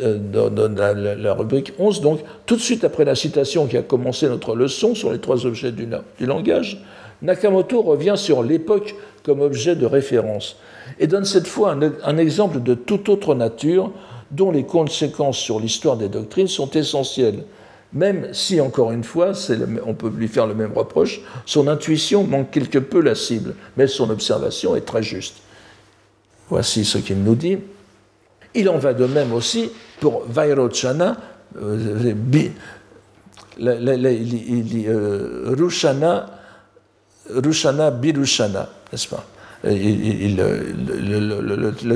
euh, dans, la, rubrique 11, donc, tout de suite après la citation qui a commencé notre leçon sur les trois objets du, langage, Nakamoto revient sur l'époque comme objet de référence et donne cette fois un exemple de toute autre nature dont les conséquences sur l'histoire des doctrines sont essentielles, même si, encore une fois, on peut lui faire le même reproche, son intuition manque quelque peu la cible, mais son observation est très juste. Voici ce qu'il nous dit. Il en va de même aussi pour Vairochana, euh, il dit euh, Rushana, Rushana, Birushana, n'est-ce pas? Le,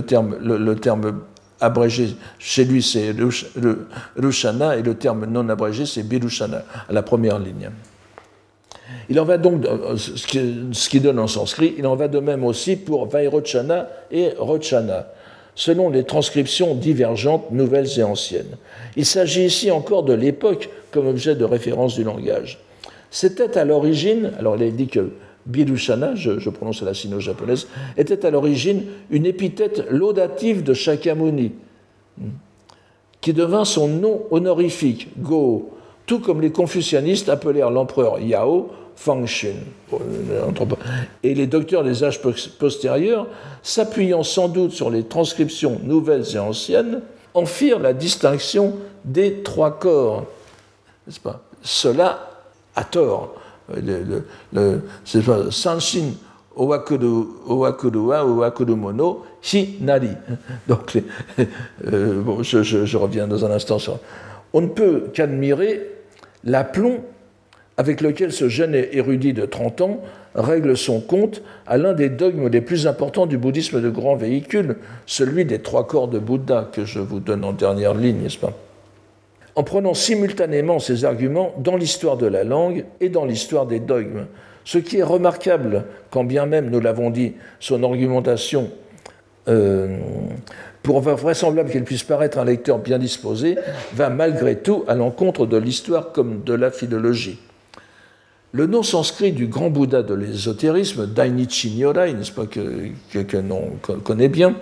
terme, le, terme abrégé chez lui, c'est Rushana, et le terme non abrégé, c'est Birushana, à la première ligne. Il en va donc, euh, ce qui donne en sanskrit, il en va de même aussi pour Vairochana et Rochana. selon les transcriptions divergentes, nouvelles et anciennes. Il s'agit ici encore de l'époque comme objet de référence du langage. C'était à l'origine, alors il est dit que Birushana, je, prononce la sino-japonaise, était à l'origine une épithète laudative de Shakyamuni, qui devint son nom honorifique, Go, tout comme les confucianistes appelèrent l'empereur Yao Fangxun. Et les docteurs des âges postérieurs, s'appuyant sans doute sur les transcriptions nouvelles et anciennes, en firent la distinction des trois corps. Cela a tort. Sanshin Owakuruwa Owakurumono Nari. Donc, euh, reviens dans un instant. On ne peut qu'admirer l'aplomb avec lequel ce jeune érudit de 30 ans règle son compte à l'un des dogmes les plus importants du bouddhisme de grand véhicule, celui des trois corps de Bouddha, que je vous donne en dernière ligne, n'est-ce pas? En prenant simultanément ces arguments dans l'histoire de la langue et dans l'histoire des dogmes, ce qui est remarquable, quand bien même, nous l'avons dit, son argumentation euh, pour vraisemblable qu'elle puisse paraître un lecteur bien disposé, va malgré tout à l'encontre de l'histoire comme de la philologie. Le nom sanskrit du grand Bouddha de l'ésotérisme, Dainichi Nyorai, n'est-ce pas, que, que, l'on connaît bien,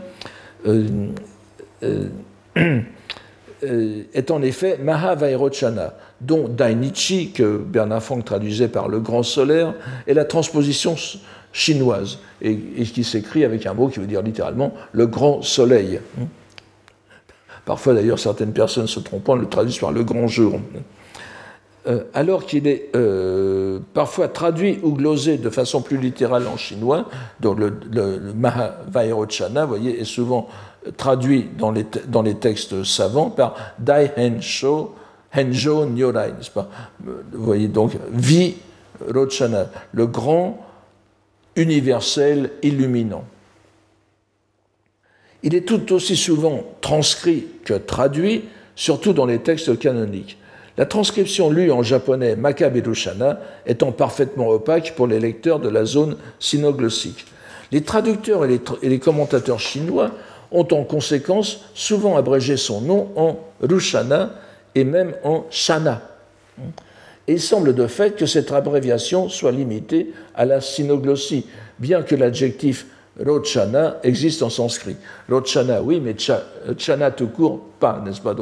euh, euh, est en effet Mahavairochana, dont Dainichi, que Bernard Frank traduisait par le grand solaire, est la transposition chinoise, et, qui s'écrit avec un mot qui veut dire littéralement le grand soleil. Parfois d'ailleurs certaines personnes se trompant le traduisent par le grand jour. Euh, alors qu'il est euh, parfois traduit ou glosé de façon plus littérale en chinois, donc le, le, vous voyez, est souvent traduit dans les, dans les textes savants par Dai Hensho, Henjo Nyorai, Vous voyez donc Vi Rochana, le grand universel, illuminant. Il est tout aussi souvent transcrit que traduit, surtout dans les textes canoniques. La transcription lue en japonais Makaberushana étant parfaitement opaque pour les lecteurs de la zone sinoglossique. Les traducteurs et les, commentateurs chinois ont en conséquence souvent abrégé son nom en Rushana et même en Shana. Il semble de fait que cette abréviation soit limitée à la synoglossie, bien que l'adjectif Rochana existe en sanskrit. Rochana, oui, mais Chana tout court, pas, n'est-ce pas?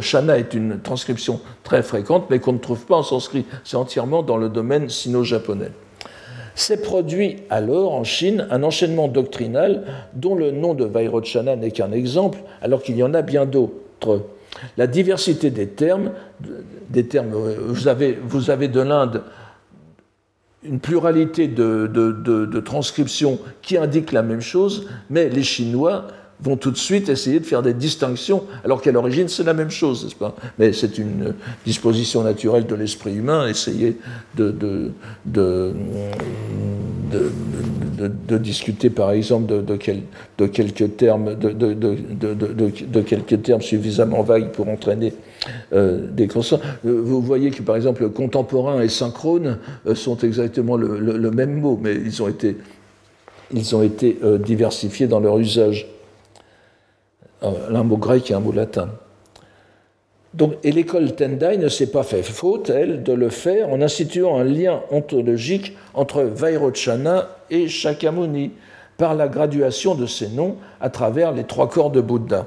Shana est une transcription très fréquente, mais qu'on ne trouve pas en sanskrit. C'est entièrement dans le domaine sino-japonais. S'est produit alors en Chine un enchaînement doctrinal dont le nom de Vairochana n'est qu'un exemple, alors qu'il y en a bien d'autres. La diversité des termes, des termes vous, avez, vous avez de l'Inde une pluralité de, transcriptions qui indiquent la même chose, mais les Chinois vont tout de suite essayer de faire des distinctions, alors qu'à l'origine c'est la même chose, n'est-ce pas? Mais c'est une disposition naturelle de l'esprit humain, essayer de, de, de, discuter par exemple de, quelques termes, de, quelques termes suffisamment vagues pour entraîner euh, des consonnes. Euh, vous voyez que par exemple contemporain et synchrone euh, sont exactement le, même mot, mais ils ont été, ils ont été diversifiés dans leur usage. Un mot grec et un mot latin. Donc, et l'école Tendai ne s'est pas fait faute, elle, de le faire en instituant un lien ontologique entre Vairochana et Shakyamuni par la graduation de ces noms à travers les trois corps de Bouddha.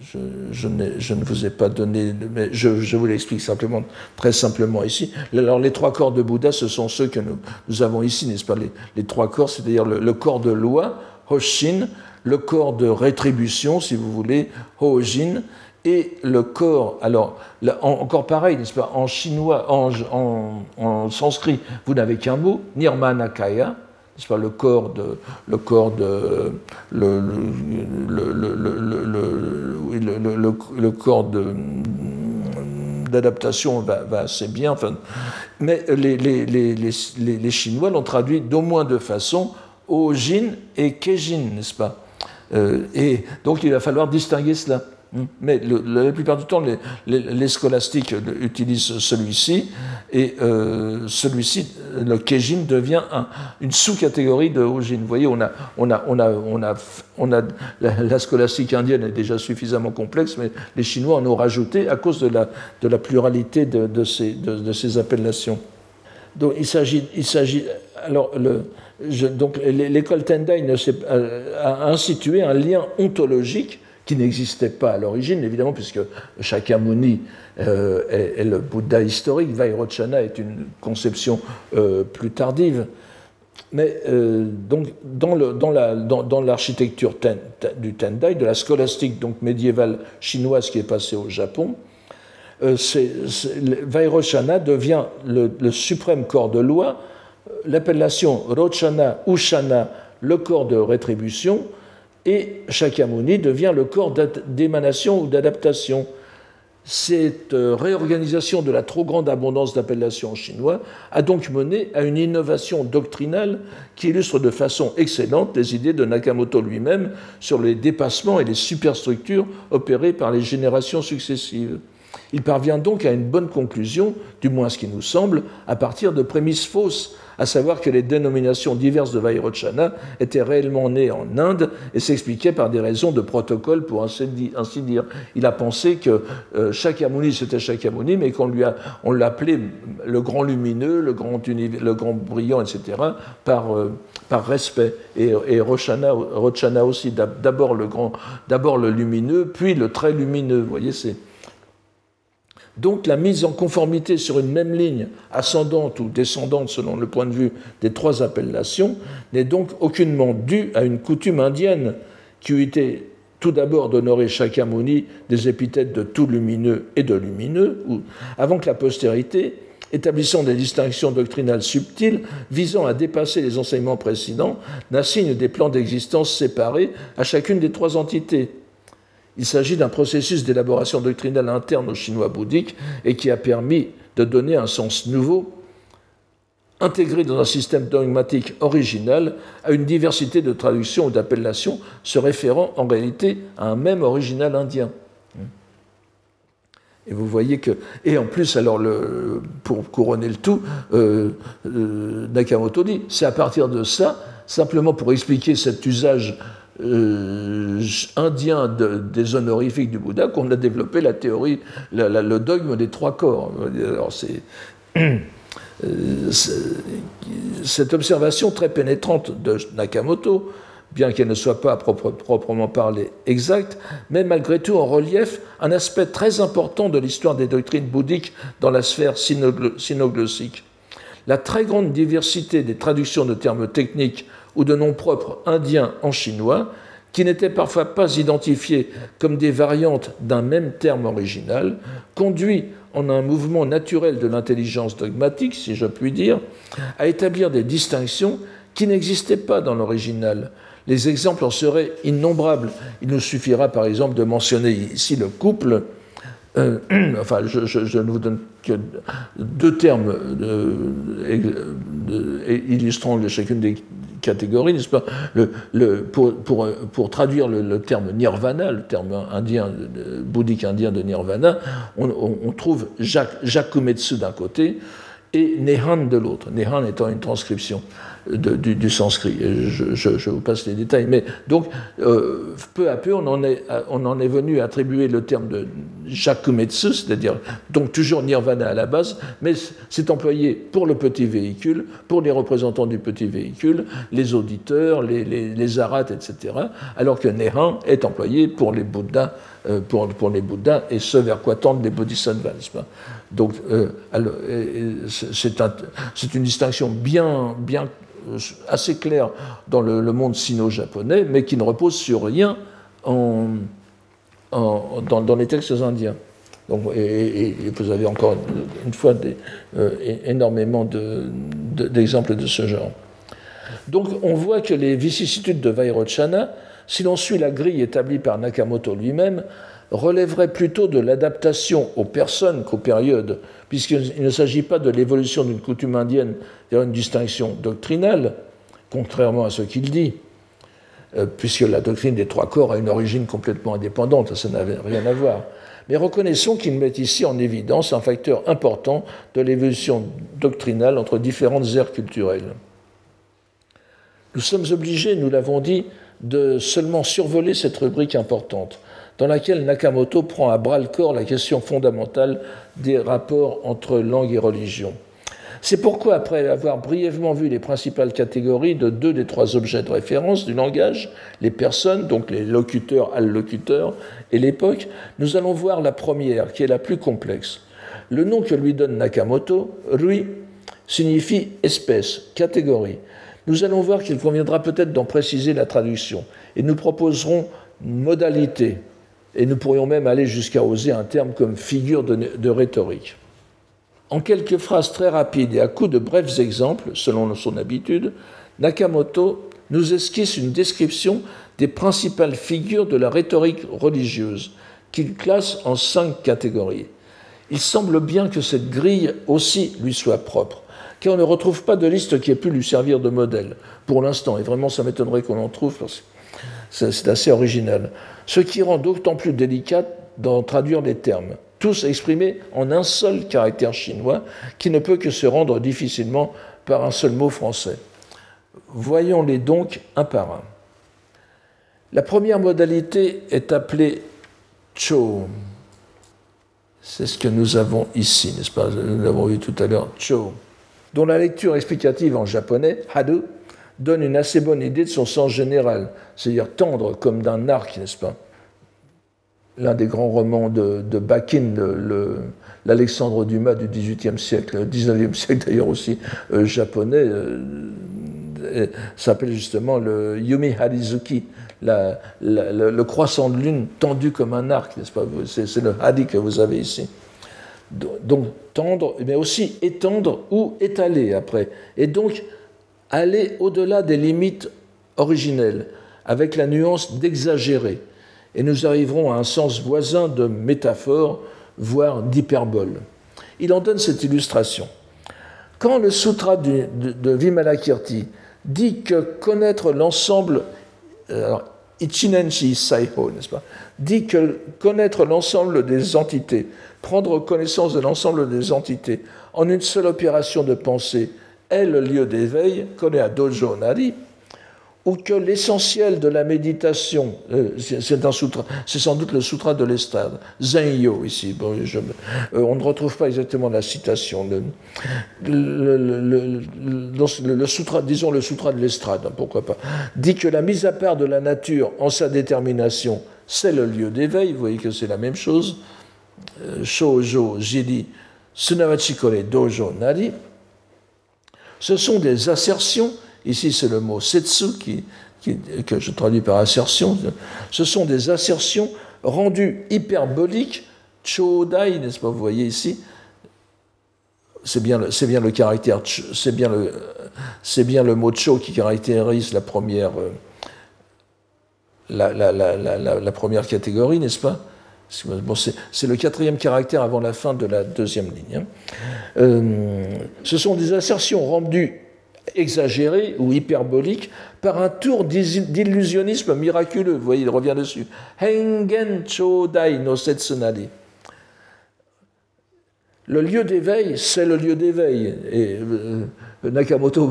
Je, ne vous ai pas donné, mais je, vous l'explique simplement, très simplement ici. Alors, les trois corps de Bouddha, ce sont ceux que nous, avons ici, n'est-ce pas les, trois corps, c'est-à-dire le, le, corps de loi, Hoshin, le corps de rétribution, si vous voulez, Hojin, et le corps, alors encore pareil, n'est-ce pas, en chinois, en, sanskrit, vous n'avez qu'un mot, nirmanakaya, n'est-ce pas, le corps de, le corps de, le, d'adaptation va, assez bien, enfin, mais les, Chinois l'ont traduit d'au moins deux façons, Ojin et Kejin, n'est-ce pas Et donc il va falloir distinguer cela. Hmm. Mais la plupart du temps, les, scolastiques utilisent celui-ci, et euh, celui-ci, le Keijin, devient une sous-catégorie de Ojin. Vous voyez, on a, on a, on a, on a, on a la, scolastique indienne est déjà suffisamment complexe, mais les Chinois en ont rajouté à cause de la, de la pluralité de, de, ces, de, ces, appellations. Donc il s'agit, alors le, donc l'école Tendai a institué un lien ontologique qui n'existait pas à l'origine, évidemment, puisque Shakyamuni euh, est, le Bouddha historique, Vairochana est une conception euh, plus tardive. Mais euh, donc, dans, l'architecture du Tendai, de la scolastique donc médiévale chinoise qui est passée au Japon, Vairochana devient le, suprême corps de loi. L'appellation Rochana ou Shana, le corps de rétribution, et Shakyamuni devient le corps d'émanation ou d'adaptation. Cette euh, réorganisation de la trop grande abondance d'appellations chinois a donc mené à une innovation doctrinale qui illustre de façon excellente les idées de Nakamoto lui-même sur les dépassements et les superstructures opérées par les générations successives. Il parvient donc à une bonne conclusion, du moins ce qui nous semble, à partir de prémices fausses à savoir que les dénominations diverses de Vairochana étaient réellement nées en Inde et s'expliquaient par des raisons de protocole, pour ainsi dire. Il a pensé que euh, Shakyamuni, c'était Shakyamuni, mais qu'on lui a, on l'appelait le grand lumineux, le grand, le grand brillant, etc., par, euh, par respect. Et, et Rochana, Rochana aussi, d'abord le, grand, d'abord le lumineux, puis le très lumineux. Vous voyez, c'est donc la mise en conformité sur une même ligne, ascendante ou descendante selon le point de vue des trois appellations, n'est donc aucunement due à une coutume indienne qui eût été tout d'abord d'honorer Shakyamuni des épithètes de tout lumineux et de lumineux, avant que la postérité, établissant des distinctions doctrinales subtiles visant à dépasser les enseignements précédents, n'assigne des plans d'existence séparés à chacune des trois entités, il s'agit d'un processus d'élaboration doctrinale interne au chinois bouddhique et qui a permis de donner un sens nouveau, intégré dans un système dogmatique original, à une diversité de traductions ou d'appellations se référant en réalité à un même original indien. Et vous voyez que, et en plus, alors pour couronner le tout, euh, euh, Nakamoto dit, c'est à partir de ça, simplement pour expliquer cet usage euh, indien des honorifiques du Bouddha qu'on a développé la théorie, le dogme des trois corps. Alors euh, c'est cette observation très pénétrante de Nakamoto, bien qu'elle ne soit pas proprement parlée exacte, met malgré tout en relief un aspect très important de l'histoire des doctrines bouddhiques dans la sphère synoglossique. La très grande diversité des traductions de termes techniques ou de noms propres indiens en chinois, qui n'étaient parfois pas identifiés comme des variantes d'un même terme original, conduit en un mouvement naturel de l'intelligence dogmatique, si je puis dire, à établir des distinctions qui n'existaient pas dans l'original. Les exemples en seraient innombrables. Il nous suffira par exemple de mentionner ici le couple euh, enfin, je, ne vous donne que deux termes illustrant chacune des catégories, n'est-ce pas? Pour, traduire le, terme nirvana, le terme indien, bouddhique indien de nirvana, on, trouve Jacques, Jakumetsu d'un côté et Nehan de l'autre. Nehan étant une transcription du, sanskrit. Je, vous passe les détails. Mais donc, euh, peu à peu, on en, est, on en est venu attribuer le terme de Jakumetsu, c'est-à-dire donc toujours nirvana à la base, mais c'est employé pour le petit véhicule, pour les représentants du petit véhicule, les auditeurs, les, les, etc., alors que Nehan est employé pour les Bouddhas, euh, pour, pour, les Bouddhas et ce vers quoi tendent les Bodhisattvas. Donc, euh, c'est une distinction bien, bien euh, assez clair dans le, monde sino-japonais, mais qui ne repose sur rien en, dans, les textes indiens. Donc, et, vous avez encore une fois euh, énormément d'exemples de, de, ce genre. Donc on voit que les vicissitudes de Vairochana, si l'on suit la grille établie par Nakamoto lui-même, relèveraient plutôt de l'adaptation aux personnes qu'aux périodes puisqu'il ne s'agit pas de l'évolution d'une coutume indienne vers une distinction doctrinale, contrairement à ce qu'il dit. euh, puisque la doctrine des trois corps a une origine complètement indépendante, ça n'avait rien à voir. Mais reconnaissons qu'il met ici en évidence un facteur important de l'évolution doctrinale entre différentes aires culturelles. Nous sommes obligés, nous l'avons dit, de seulement survoler cette rubrique importante, dans laquelle Nakamoto prend à bras le corps la question fondamentale des rapports entre langue et religion. C'est pourquoi, après avoir brièvement vu les principales catégories de deux des trois objets de référence du langage, les personnes, donc les locuteurs, allocuteurs, et l'époque, nous allons voir la première, qui est la plus complexe. Le nom que lui donne Nakamoto, Rui, signifie espèce, catégorie. Nous allons voir qu'il conviendra peut-être d'en préciser la traduction, et nous proposerons modalité, et nous pourrions même aller jusqu'à oser un terme comme figure de, rhétorique. En quelques phrases très rapides et à coups de brefs exemples, selon son habitude, Nakamoto nous esquisse une description des principales figures de la rhétorique religieuse, qu'il classe en cinq catégories. Il semble bien que cette grille aussi lui soit propre car on ne retrouve pas de liste qui ait pu lui servir de modèle, pour l'instant, et vraiment ça m'étonnerait qu'on en trouve, parce que c'est assez original. Ce qui rend d'autant plus délicat d'en traduire les termes, tous exprimés en un seul caractère chinois, qui ne peut que se rendre difficilement par un seul mot français. Voyons-les donc un par un. La première modalité est appelée Cho. C'est ce que nous avons ici, n'est-ce pas? Nous l'avons vu tout à l'heure, Cho dont la lecture explicative en japonais, hadu, donne une assez bonne idée de son sens général, c'est-à-dire tendre comme d'un arc, n'est-ce pas? L'un des grands romans de, Bakin, l'Alexandre Dumas du XVIIIe siècle, XIXe siècle d'ailleurs aussi euh, japonais, euh, s'appelle justement le Yumi Harizuki, le croissant de lune tendu comme un arc, n'est-ce pas? C'est le hadi que vous avez ici donc tendre, mais aussi étendre ou étaler après, et donc aller au-delà des limites originelles, avec la nuance d'exagérer, et nous arriverons à un sens voisin de métaphore, voire d'hyperbole. Il en donne cette illustration. Quand le sutra de, Vimalakirti dit que connaître l'ensemble, euh, Ichinenshi Saiho, n'est-ce pas, dit que connaître l'ensemble des entités prendre connaissance de l'ensemble des entités. En une seule opération de pensée est le lieu d'éveil, connaît à Dojo Nari, ou que l'essentiel de la méditation, euh, c'est sans doute le sutra de l'estrade, Zenyo ici, bon, je, euh, on ne retrouve pas exactement la citation, le, sutra, disons le sutra de l'estrade, hein, pourquoi pas, dit que la mise à part de la nature en sa détermination, c'est le lieu d'éveil, vous voyez que c'est la même chose, shoujo, jiri, sunawachikore, dojo, nari, ce sont des assertions, ici c'est le mot setsu qui, que je traduis par assertion, ce sont des assertions rendues hyperboliques, chodai, n'est-ce pas, vous voyez ici, c'est bien, le, bien le caractère, c'est bien le, c'est bien le mot cho qui caractérise la première, euh, la, la, la première catégorie, n'est-ce pas c'est le quatrième caractère avant la fin de la deuxième ligne. Hein. Euh, ce sont des assertions rendues exagérées ou hyperboliques par un tour d'illusionnisme miraculeux. Vous voyez, il revient dessus. Hengen chodai no setsunari. Le lieu d'éveil, c'est le lieu d'éveil. Et euh, Nakamoto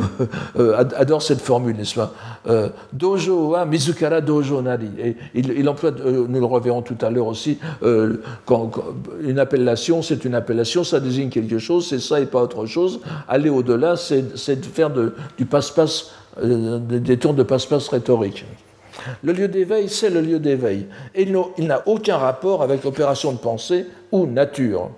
euh, adore cette formule, n'est-ce pas? Euh, Dojo wa Mizukara Dojo Nari. Il, emploie, nous le reverrons tout à l'heure aussi, une appellation, c'est une appellation, ça désigne quelque chose, c'est ça et pas autre chose. Aller au-delà, c'est faire du passe-passe, des tours de passe-passe rhétorique. Le lieu d'éveil, c'est le lieu d'éveil. Et il n'a aucun rapport avec l'opération de pensée ou nature.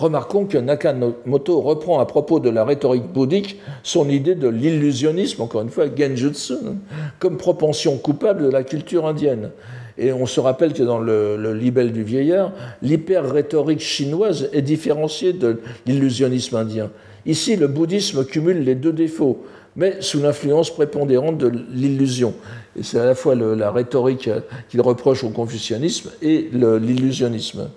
Remarquons que Nakamoto reprend à propos de la rhétorique bouddhique son idée de l'illusionnisme, encore une fois, genjutsu, hein, comme propension coupable de la culture indienne. Et on se rappelle que dans le, le libelle du vieillard, l'hyper-rhétorique chinoise est différenciée de l'illusionnisme indien. Ici, le bouddhisme cumule les deux défauts, mais sous l'influence prépondérante de l'illusion. Et c'est à la fois la rhétorique qu'il reproche au confucianisme et l'illusionnisme.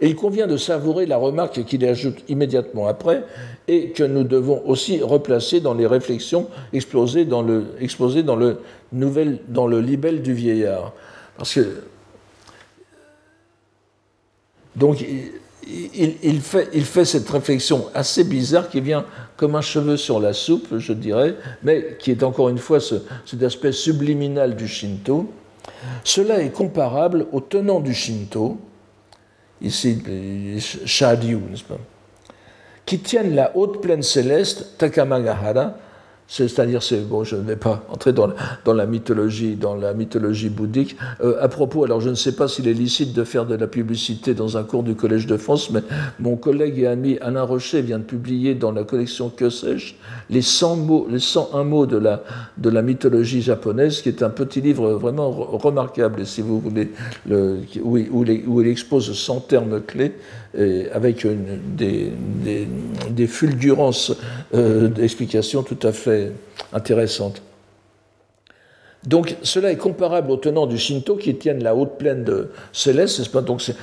Et il convient de savourer la remarque qu'il ajoute immédiatement après et que nous devons aussi replacer dans les réflexions exposées dans le, libelle du vieillard. Parce que. Donc, il, fait, cette réflexion assez bizarre qui vient comme un cheveu sur la soupe, je dirais, mais qui est encore une fois ce, cet aspect subliminal du Shinto. Cela est comparable au tenant du Shinto, ici Shadyu, n'est-ce pas, qui tiennent la haute plaine céleste, Takamagahara, c'est-à-dire, bon, je ne vais pas entrer dans, la mythologie, dans la mythologie bouddhique. Euh, à propos, alors je ne sais pas s'il est licite de faire de la publicité dans un cours du Collège de France, mais mon collègue et ami Alain Rocher vient de publier dans la collection Que sais-je les 100 mots, les 101 mots de la, de la mythologie japonaise, qui est un petit livre vraiment remarquable, si vous voulez, le, où, il, où, il, expose 100 termes clés avec des, fulgurances euh, d'explications tout à fait intéressantes. Donc cela est comparable aux tenants du Shinto qui tiennent la haute plaine de céleste,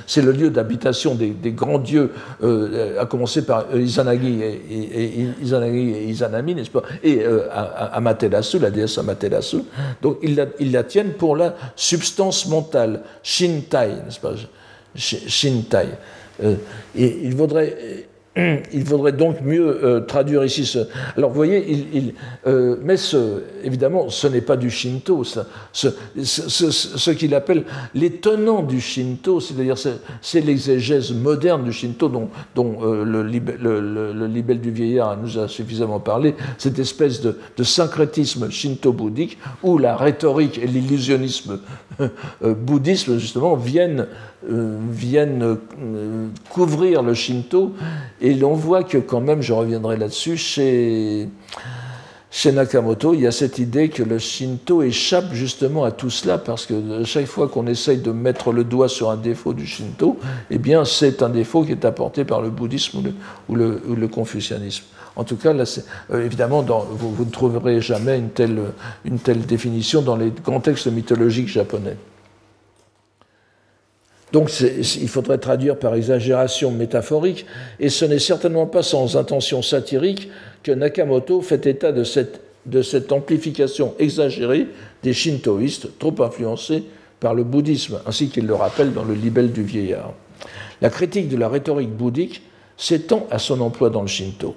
c'est le lieu d'habitation des, grands dieux, euh, à commencer par Izanagi et, Izanagi et Izanami, n'est-ce pas? Et euh, Amaterasu, la déesse Amaterasu. Donc ils la, ils la, tiennent pour la substance mentale, Shintai, n'est-ce pas? Shintai. Euh, et il vaudrait donc mieux euh, traduire ici ce. Alors vous voyez, euh, mais évidemment, ce n'est pas du Shinto, ce, qu'il appelle les tenants du Shinto, c'est-à-dire c'est l'exégèse moderne du Shinto dont, euh, le, libelle du vieillard nous a suffisamment parlé, cette espèce de, de syncrétisme shinto-bouddhique où la rhétorique et l'illusionnisme bouddhisme justement viennent, viennent couvrir le Shinto et l'on voit que quand même, je reviendrai là-dessus, chez, chez Nakamoto, il y a cette idée que le Shinto échappe justement à tout cela, parce que chaque fois qu'on essaye de mettre le doigt sur un défaut du Shinto, eh bien c'est un défaut qui est apporté par le bouddhisme ou le, confucianisme. En tout cas, euh, évidemment, vous, vous, ne trouverez jamais une telle, une telle définition dans les contextes mythologiques japonais. Donc il faudrait traduire par exagération métaphorique, et ce n'est certainement pas sans intention satirique que Nakamoto fait état de cette, amplification exagérée des shintoïstes, trop influencés par le bouddhisme, ainsi qu'il le rappelle dans le libelle du vieillard. La critique de la rhétorique bouddhique s'étend à son emploi dans le shinto.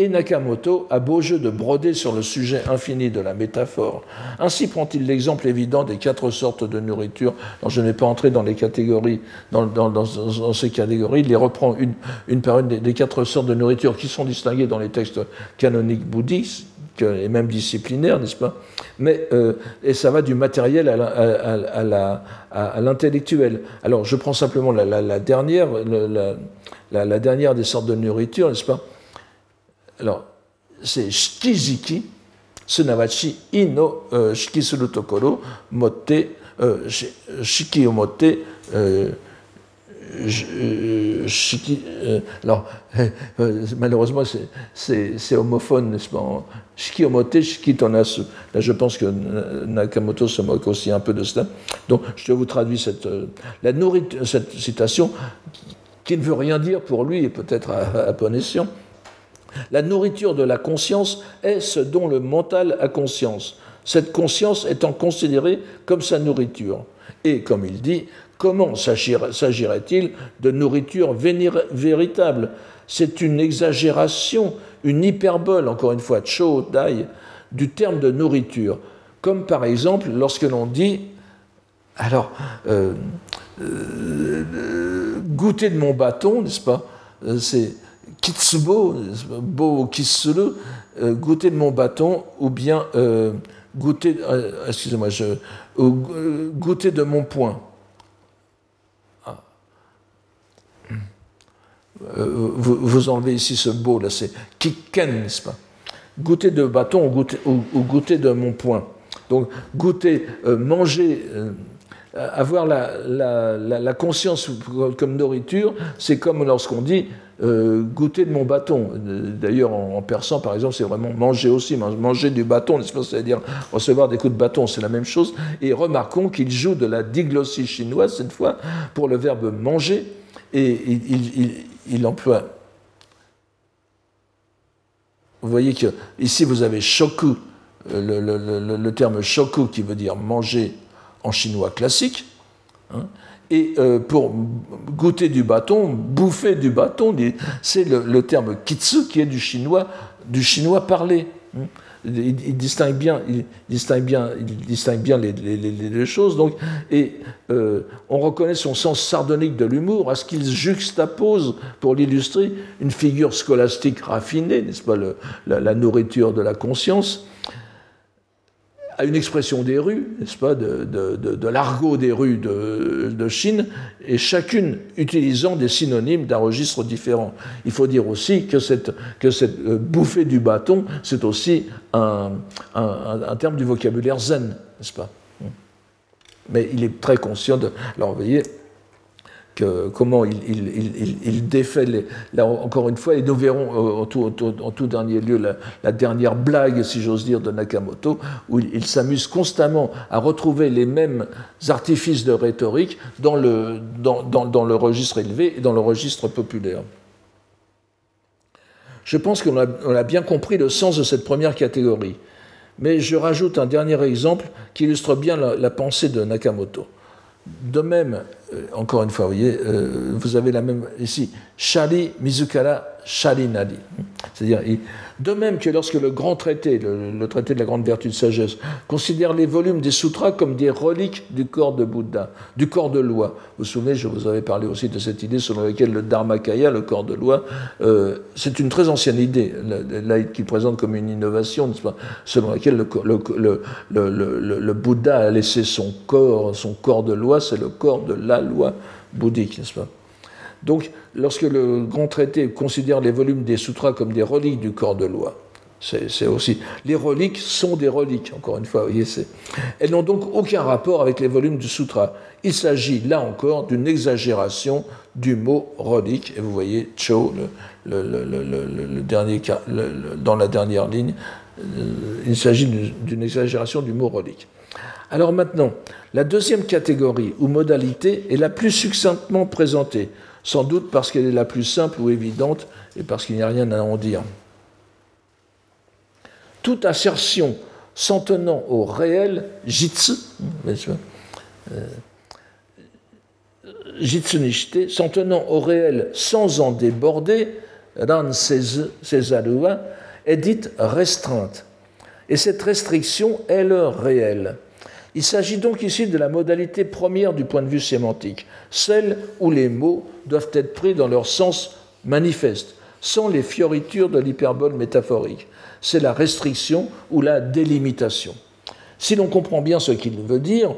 Et Nakamoto a beau jeu de broder sur le sujet infini de la métaphore. Ainsi prend-il l'exemple évident des quatre sortes de nourriture, dont je n'ai pas entré dans les catégories, dans, ces catégories, il les reprend une, une par une des, quatre sortes de nourriture qui sont distinguées dans les textes canoniques bouddhistes et même disciplinaires, n'est-ce pas? Mais euh, et ça va du matériel à l'intellectuel. Alors je prends simplement la, dernière, la, dernière des sortes de nourriture, n'est-ce pas? Alors, c'est shikiziki, sunavachi ino uh, shikisuru tokoro motte, uh, shiki o motte, uh, shiki. alors, malheureusement, c'est homophone, n'est-ce pas? Shiki omote, shiki. Là, je pense que Nakamoto se moque aussi un peu de cela. Donc, je vous traduis cette, la cette citation qui ne veut rien dire pour lui et peut-être à, à bon escient. La nourriture de la conscience est ce dont le mental a conscience, cette conscience étant considérée comme sa nourriture. Et comme il dit, comment s'agirait-il de nourriture véritable? C'est une exagération, une hyperbole, encore une fois, cho, dai, du terme de nourriture. Comme par exemple lorsque l'on dit, alors, euh, euh, goûter de mon bâton, n'est-ce pas? Euh, kitsubo, beau kitsuru, euh, goûter de mon bâton, ou bien euh, goûter, euh, excusez-moi, goûter de mon poing. Ah. Vous, enlevez ici ce beau, là, c'est kiken, n'est-ce pas? Goûter de bâton ou goûter, ou, goûter, de mon poing. Donc, goûter, manger avoir la, conscience comme nourriture, c'est comme lorsqu'on dit euh, goûter de mon bâton. D'ailleurs, en, persan, par exemple, c'est vraiment manger aussi, manger du bâton, c'est-à-dire recevoir des coups de bâton, c'est la même chose. Et remarquons qu'il joue de la diglossie chinoise, cette fois, pour le verbe manger, et il, emploie. Vous voyez que ici vous avez shoku, le, le terme shoku qui veut dire manger en chinois classique. Hein, et euh, pour goûter du bâton, bouffer du bâton, c'est le, terme kitsu qui est du chinois, du chinois parlé. Hein? Il, distingue bien, il distingue bien, il distingue bien les, les, choses. Donc, et euh, on reconnaît son sens sardonique de l'humour à ce qu'il juxtapose, pour l'illustrer, une figure scolastique raffinée, n'est-ce pas, la, nourriture de la conscience, à une expression des rues, n'est-ce pas, de, l'argot des rues de, Chine, et chacune utilisant des synonymes d'un registre différent. Il faut dire aussi que cette, que cette euh, bouffée du bâton, c'est aussi un, un, terme du vocabulaire zen, n'est-ce pas? Mais il est très conscient de... Alors, comment il, défait, là encore une fois, et nous verrons en tout, dernier lieu la, dernière blague, si j'ose dire, de Nakamoto, où il, s'amuse constamment à retrouver les mêmes artifices de rhétorique dans le, registre élevé et dans le registre populaire. Je pense qu'on a, bien compris le sens de cette première catégorie, mais je rajoute un dernier exemple qui illustre bien la pensée de Nakamoto. De même, encore une fois, vous voyez, euh, vous avez la même ici, Shari Mizukara Shari Nadi. C'est-à-dire, de même que lorsque le grand traité, le, traité de la grande vertu de sagesse, considère les volumes des sutras comme des reliques du corps de Bouddha, du corps de loi. Vous vous souvenez, je vous avais parlé aussi de cette idée selon laquelle le Dharmakaya, le corps de loi, euh, c'est une très ancienne idée, là, qu'il présente comme une innovation, selon laquelle le, le, Bouddha a laissé son corps, son corps de loi, c'est le corps de la loi bouddhique, n'est-ce pas donc, lorsque le grand traité considère les volumes des sutras comme des reliques du corps de loi, c'est aussi. Les reliques sont des reliques, encore une fois, voyez, elles n'ont donc aucun rapport avec les volumes du sutra. Il s'agit là encore d'une exagération du mot relique. Et vous voyez, Cho, le, dernier, dans la dernière ligne, euh, il s'agit d'une exagération du mot relique. Alors maintenant, la deuxième catégorie ou modalité est la plus succinctement présentée sans doute parce qu'elle est la plus simple ou évidente et parce qu'il n'y a rien à en dire. Toute assertion s'en tenant au réel, jitsu, euh, s'en tenant au réel sans en déborder, ran sezarua, est dite restreinte. Et cette restriction est le réel. Il s'agit donc ici de la modalité première du point de vue sémantique, celle où les mots doivent être pris dans leur sens manifeste, sans les fioritures de l'hyperbole métaphorique. C'est la restriction ou la délimitation. Si l'on comprend bien ce qu'il veut dire,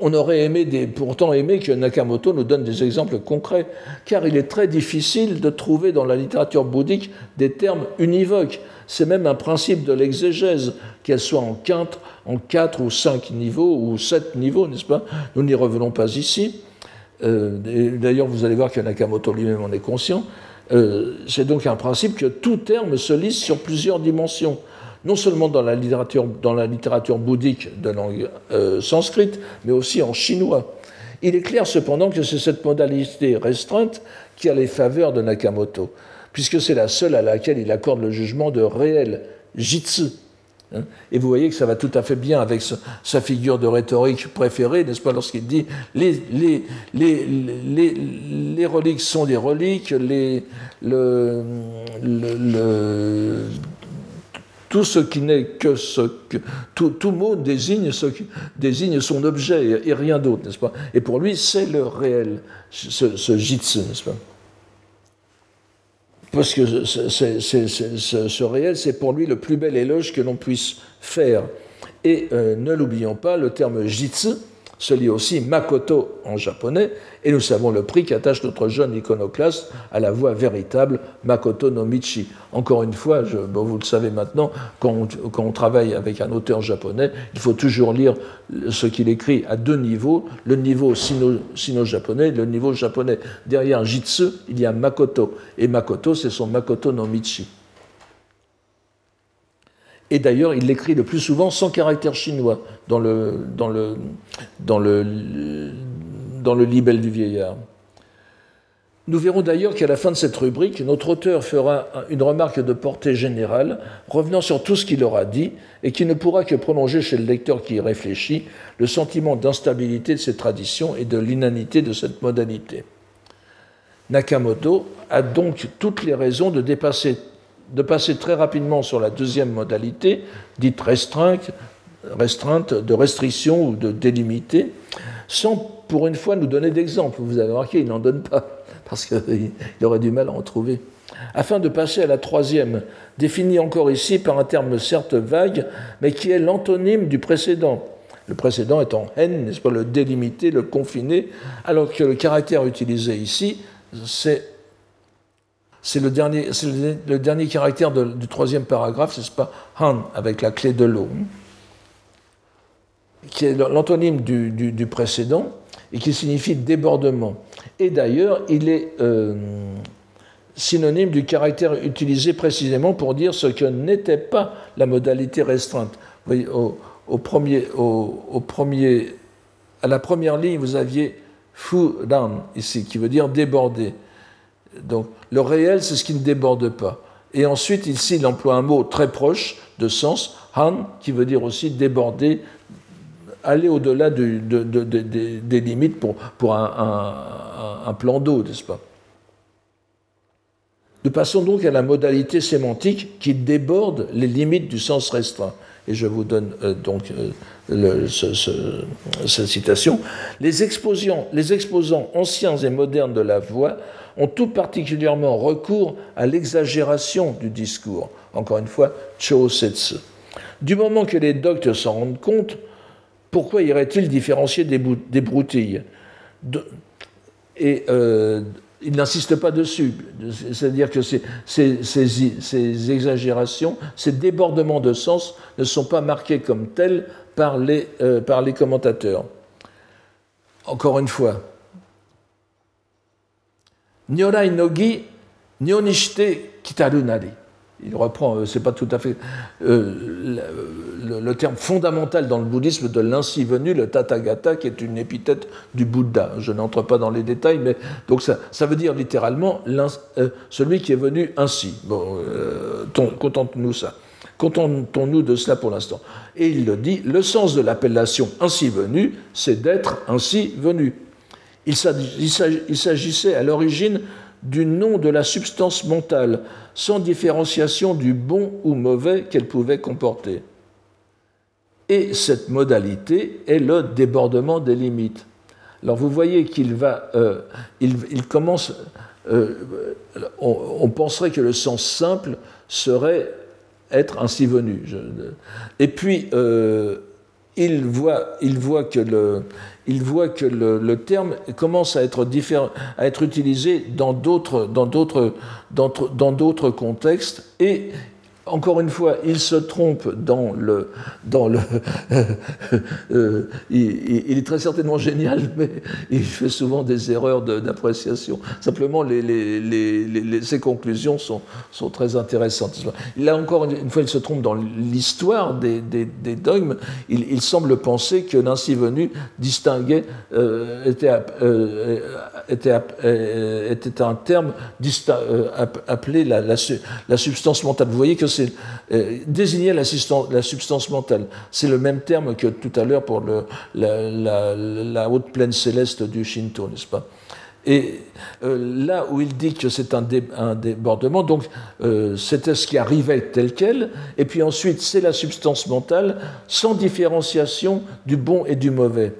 on aurait aimé pourtant aimé que Nakamoto nous donne des exemples concrets, car il est très difficile de trouver dans la littérature bouddhique des termes univoques. C'est même un principe de l'exégèse, qu'elle soit en quatre, en quatre ou cinq niveaux ou sept niveaux, n'est-ce pas? Nous n'y revenons pas ici. Euh, d'ailleurs, vous allez voir que Nakamoto lui-même en est conscient. Euh, c'est donc un principe que tout terme se lise sur plusieurs dimensions non seulement dans la littérature, dans la littérature bouddhique de langue euh, sanscrite, mais aussi en chinois. Il est clair cependant que c'est cette modalité restreinte qui a les faveurs de Nakamoto, puisque c'est la seule à laquelle il accorde le jugement de réel jitsu. Hein. Et vous voyez que ça va tout à fait bien avec sa figure de rhétorique préférée, n'est-ce pas, lorsqu'il dit les, reliques sont des reliques, les, le, le tout ce qui n'est que ce que. Tout, mot désigne, ce désigne son objet et, rien d'autre, n'est-ce pas? Et pour lui, c'est le réel, ce, jitsu, n'est-ce pas? Parce que ce, réel, c'est pour lui le plus bel éloge que l'on puisse faire. Et euh, ne l'oublions pas, le terme jitsu se lit aussi Makoto en japonais, et nous savons le prix qu'attache notre jeune iconoclaste à la voix véritable Makoto no Michi. Encore une fois, vous le savez maintenant, quand on, travaille avec un auteur japonais, il faut toujours lire ce qu'il écrit à deux niveaux, le niveau sino-japonais, le niveau japonais. Derrière Jitsu, il y a Makoto, et Makoto, c'est son Makoto no Michi. Et d'ailleurs, il l'écrit le plus souvent sans caractère chinois dans le, dans le, dans le, dans le libelle du vieillard. Nous verrons d'ailleurs qu'à la fin de cette rubrique, notre auteur fera une remarque de portée générale, revenant sur tout ce qu'il aura dit, et qui ne pourra que prolonger chez le lecteur qui y réfléchit le sentiment d'instabilité de ces traditions et de l'inanité de cette modalité. Nakamoto a donc toutes les raisons de dépasser de passer très rapidement sur la deuxième modalité, dite restreinte, restreinte de restriction ou de délimité, sans pour une fois nous donner d'exemple. Vous avez remarqué, il n'en donne pas, parce qu'il aurait du mal à en trouver. Afin de passer à la troisième, définie encore ici par un terme certes vague, mais qui est l'antonyme du précédent. Le précédent étant n, n'est-ce pas, le délimité, le confiné, alors que le caractère utilisé ici, c'est c'est le dernier, caractère du troisième paragraphe, c'est pas Han avec la clé de l'eau, qui est l'antonyme du, précédent et qui signifie débordement. Et d'ailleurs, il est euh, synonyme du caractère utilisé précisément pour dire ce que n'était pas la modalité restreinte. Vous voyez, au, premier, au, premier, à la première ligne, vous aviez fu dan ici, qui veut dire déborder. Donc le réel, c'est ce qui ne déborde pas. Et ensuite, ici, il emploie un mot très proche de sens, han, qui veut dire aussi déborder, aller au-delà des limites pour, un, plan d'eau, n'est-ce pas? Nous passons donc à la modalité sémantique qui déborde les limites du sens restreint. Et je vous donne euh, donc euh, cette citation. Les exposants, anciens et modernes de la voix ont tout particulièrement recours à l'exagération du discours. Encore une fois, Setsu. Du moment que les docteurs s'en rendent compte, pourquoi irait-il différencier des, broutilles? Et euh, il n'insiste pas dessus. C'est-à-dire que ces, exagérations, ces débordements de sens ne sont pas marqués comme tels par les, euh, commentateurs. Encore une fois, Nyorai nogi nyonishite kitarunari. Il reprend, euh, c'est pas tout à fait euh, le, terme fondamental dans le bouddhisme de l'ainsi venu, le tathagata, qui est une épithète du Bouddha. Je n'entre pas dans les détails, mais donc ça, veut dire littéralement euh, celui qui est venu ainsi. Bon, contente-nous ça. Contentons-nous de cela pour l'instant. Et il le dit, le sens de l'appellation ainsi venu, c'est d'être ainsi venu. Il s'agissait à l'origine du nom de la substance mentale, sans différenciation du bon ou mauvais qu'elle pouvait comporter. Et cette modalité est le débordement des limites. Alors vous voyez qu'il va, euh, il, commence, euh, on, penserait que le sens simple serait être ainsi venu. et puis euh, il voit, il voit que le, il voit que le, terme commence à être, différent, à être utilisé dans d'autres, dans d'autres, dans d'autres contextes et encore une fois, il se trompe dans le. Le euh, il, est très certainement génial, mais il fait souvent des erreurs d'appréciation. Simplement, les, ses conclusions sont, très intéressantes. Là encore une fois, il se trompe dans l'histoire des, dogmes. Il, semble penser que l'ainsi venu distinguait, euh, était, euh, un terme appelé la, la, la substance mentale. Vous voyez que c'est euh, désigner la, substance mentale. C'est le même terme que tout à l'heure pour la, haute plaine céleste du Shinto, n'est-ce pas? Et euh, là où il dit que c'est un, débordement, donc euh, c'était ce qui arrivait tel quel, et puis ensuite c'est la substance mentale sans différenciation du bon et du mauvais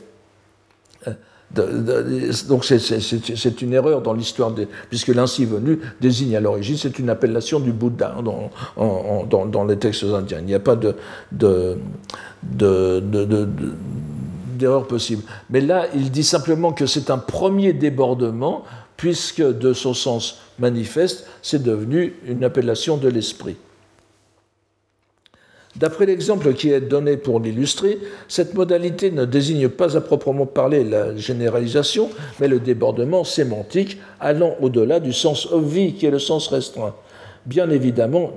donc c'est une erreur dans l'histoire, puisque l'ainsi venu désigne à l'origine, c'est une appellation du Bouddha hein, dans, les textes indiens. Il n'y a pas de, de, de, d'erreur possible. Mais là, il dit simplement que c'est un premier débordement, puisque de son sens manifeste, c'est devenu une appellation de l'esprit. D'après l'exemple qui est donné pour l'illustrer, cette modalité ne désigne pas à proprement parler la généralisation, mais le débordement sémantique allant au-delà du sens obvi qui est le sens restreint. Bien évidemment,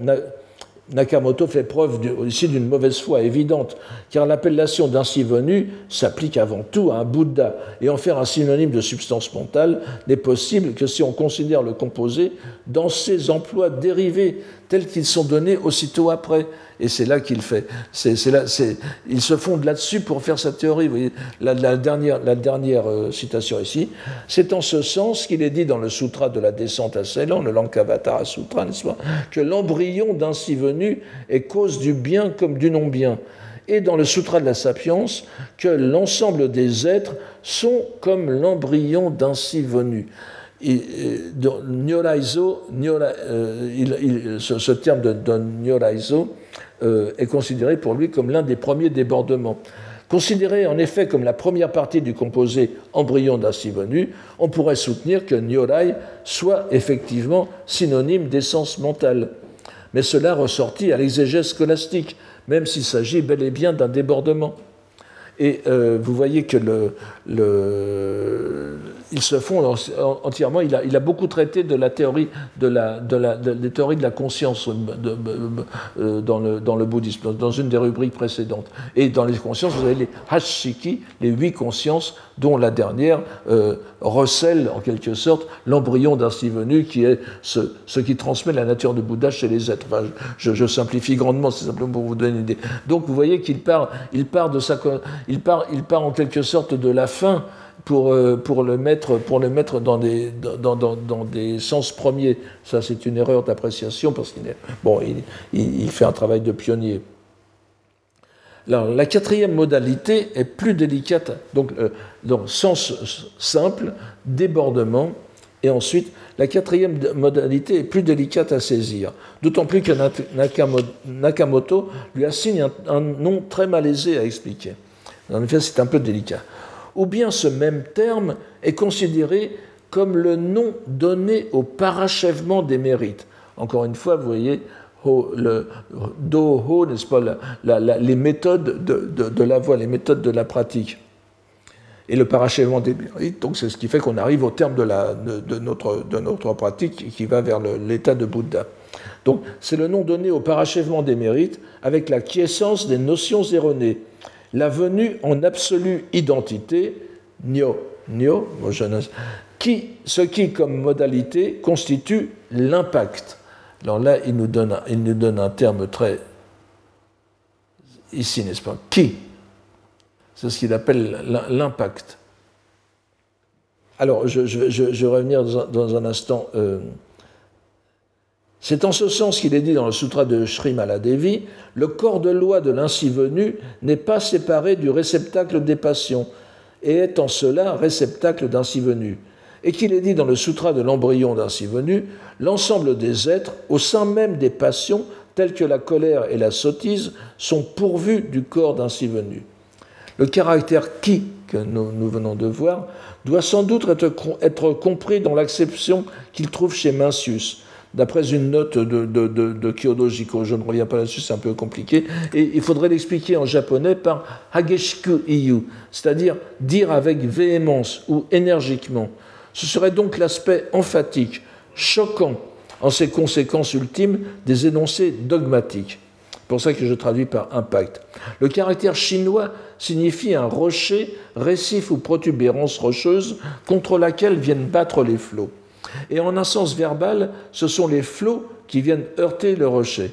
Nakamoto fait preuve ici d'une mauvaise foi évidente, car l'appellation d'ainsi venu s'applique avant tout à un Bouddha, et en faire un synonyme de substance mentale n'est possible que si on considère le composé dans ses emplois dérivés, tels qu'ils sont donnés aussitôt après. Et c'est là qu'il fait. il se fonde là-dessus pour faire sa théorie. La, dernière, euh, citation ici, c'est en ce sens qu'il est dit dans le Sutra de la descente à Ceylan, le Lankavatara Sutra, n'est-ce pas, que l'embryon d'ainsi venu est cause du bien comme du non-bien. Et dans le Sutra de la Sapience, que l'ensemble des êtres sont comme l'embryon d'ainsi venu. Euh, ce, terme de, de Nyoraizo euh, est considéré pour lui comme l'un des premiers débordements. Considéré en effet comme la première partie du composé embryon d'ainsi venu, on pourrait soutenir que Nyorai soit effectivement synonyme d'essence mentale. Mais cela ressortit à l'exégèse scolastique, même s'il s'agit bel et bien d'un débordement. Et euh, vous voyez que le, il se fonde entièrement. Il a, beaucoup traité de la théorie de la, de de la conscience euh, dans, le, dans le bouddhisme, dans une des rubriques précédentes. Et dans les consciences, vous avez les hashiki, les huit consciences, dont la dernière euh, recèle en quelque sorte l'embryon d'ainsi venu, qui est ce, ce, qui transmet la nature de Bouddha chez les êtres. Je, simplifie grandement, c'est simplement pour vous donner une idée. Donc vous voyez qu'il part, il part de sa, il part, il part en quelque sorte de la fin pour, euh, pour, le mettre, dans des, sens premiers. Ça, c'est une erreur d'appréciation parce qu'il bon, il, fait un travail de pionnier. Alors, la quatrième modalité est plus délicate, donc, euh, sens simple, débordement, et ensuite, la quatrième modalité est plus délicate à saisir, d'autant plus que Nakamoto lui assigne un nom très malaisé à expliquer. En effet, c'est un peu délicat ou bien ce même terme est considéré comme le nom donné au parachèvement des mérites. Encore une fois, vous voyez, le do, ho, n'est-ce pas, les méthodes de, la voie, les méthodes de la pratique. Et le parachèvement des mérites, donc c'est ce qui fait qu'on arrive au terme la, de, notre, de notre pratique qui va vers l'état de Bouddha. Donc c'est le nom donné au parachèvement des mérites avec la quiescence des notions erronées la venue en absolue identité, qui, ce qui, comme modalité, constitue l'impact. Alors là, il nous, donne, il nous donne un terme très. Ici, n'est-ce pas? Qui? C'est ce qu'il appelle l'impact. Alors, je, vais revenir dans un, instant. Euh, c'est en ce sens qu'il est dit dans le Sutra de Srimaladevi le corps de loi de l'ainsi venu n'est pas séparé du réceptacle des passions et est en cela réceptacle d'ainsi venu. Et qu'il est dit dans le Sutra de l'embryon d'ainsi venu l'ensemble des êtres, au sein même des passions, telles que la colère et la sottise, sont pourvus du corps d'ainsi venu. Le caractère qui que nous, venons de voir doit sans doute être, être compris dans l'acception qu'il trouve chez Mencius d'après une note de, de, de, Jiko. Je ne reviens pas là-dessus, c'est un peu compliqué. Et il faudrait l'expliquer en japonais par Hageshiku Iyu, c'est-à-dire dire avec véhémence ou énergiquement. Ce serait donc l'aspect emphatique, choquant, en ses conséquences ultimes, des énoncés dogmatiques. C'est pour ça que je traduis par impact. Le caractère chinois signifie un rocher, récif ou protubérance rocheuse contre laquelle viennent battre les flots. Et en un sens verbal, ce sont les flots qui viennent heurter le rocher.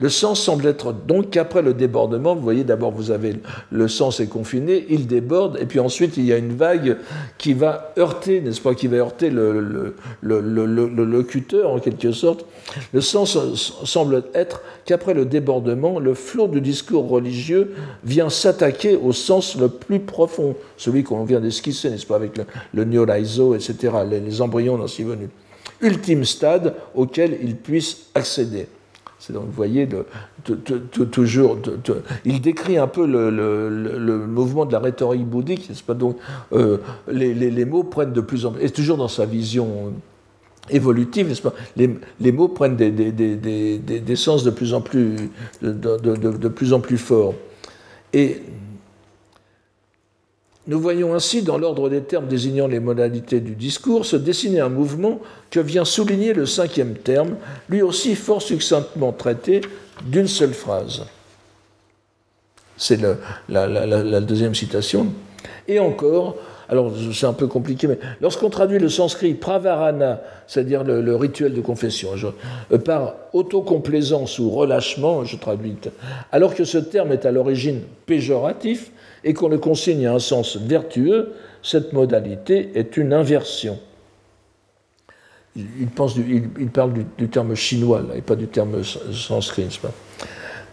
Le sens semble être donc qu'après le débordement, vous voyez d'abord vous avez le sens est confiné, il déborde, et puis ensuite il y a une vague qui va heurter, n'est-ce pas, qui va heurter le, locuteur en quelque sorte. Le sens semble être qu'après le débordement, le flot du discours religieux vient s'attaquer au sens le plus profond, celui qu'on vient d'esquisser, n'est-ce pas, avec le, Nyoraizo, etc., les, les embryons dans venus. Ultime stade auquel il puisse accéder. Donc, vous voyez, toujours, il décrit un peu le, mouvement de la rhétorique bouddhique, n'est-ce pas? Donc, euh, les, mots prennent de plus en plus, et toujours dans sa vision évolutive, n'est-ce pas? Les, mots prennent des, sens de plus en plus, de, plus en plus forts. Et nous voyons ainsi, dans l'ordre des termes désignant les modalités du discours, se dessiner un mouvement que vient souligner le cinquième terme, lui aussi fort succinctement traité d'une seule phrase. C'est la, deuxième citation. Et encore, alors c'est un peu compliqué, mais lorsqu'on traduit le sanskrit pravarana, c'est-à-dire le, rituel de confession, euh, par autocomplaisance ou relâchement, je traduis, alors que ce terme est à l'origine péjoratif, et qu'on le consigne à un sens vertueux, cette modalité est une inversion. Il, parle du, terme chinois et pas du terme sanskrit.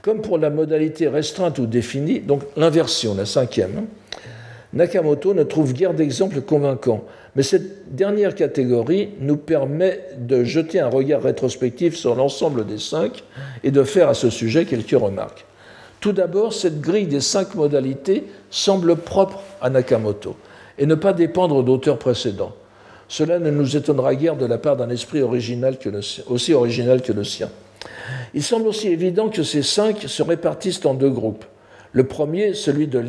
Comme pour la modalité restreinte ou définie, donc l'inversion, la cinquième, hein, Nakamoto ne trouve guère d'exemples convaincants, mais cette dernière catégorie nous permet de jeter un regard rétrospectif sur l'ensemble des cinq et de faire à ce sujet quelques remarques. Tout d'abord, cette grille des cinq modalités semble propre à Nakamoto et ne pas dépendre d'auteurs précédents. Cela ne nous étonnera guère de la part d'un esprit aussi original que le sien. Il semble aussi évident que ces cinq se répartissent en deux groupes. Le premier, celui de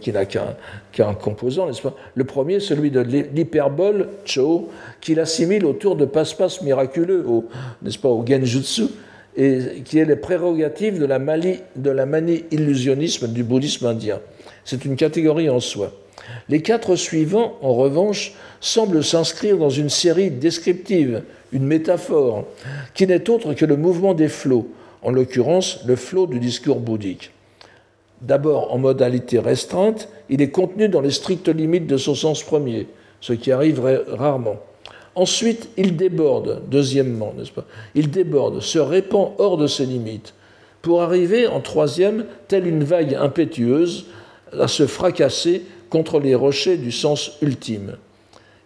qui, n'a qu'un composant, n'est-ce pas? Le celui de l'hyperbole cho, qu'il assimile autour de passe-passe miraculeux, n'est-ce pas, au genjutsu, et qui est les prérogatives de la, de la manie illusionnisme du bouddhisme indien. C'est une catégorie en soi. Les quatre suivants, en revanche, semblent s'inscrire dans une série descriptive, une métaphore, qui n'est autre que le mouvement des flots, en l'occurrence le flot du discours bouddhique. D'abord, en modalité restreinte, il est contenu dans les strictes limites de son sens premier, ce qui arrive rarement. Ensuite, il déborde, deuxièmement, n'est-ce pas? Il déborde, se répand hors de ses limites, pour arriver, en troisième, telle une vague impétueuse, à se fracasser contre les rochers du sens ultime.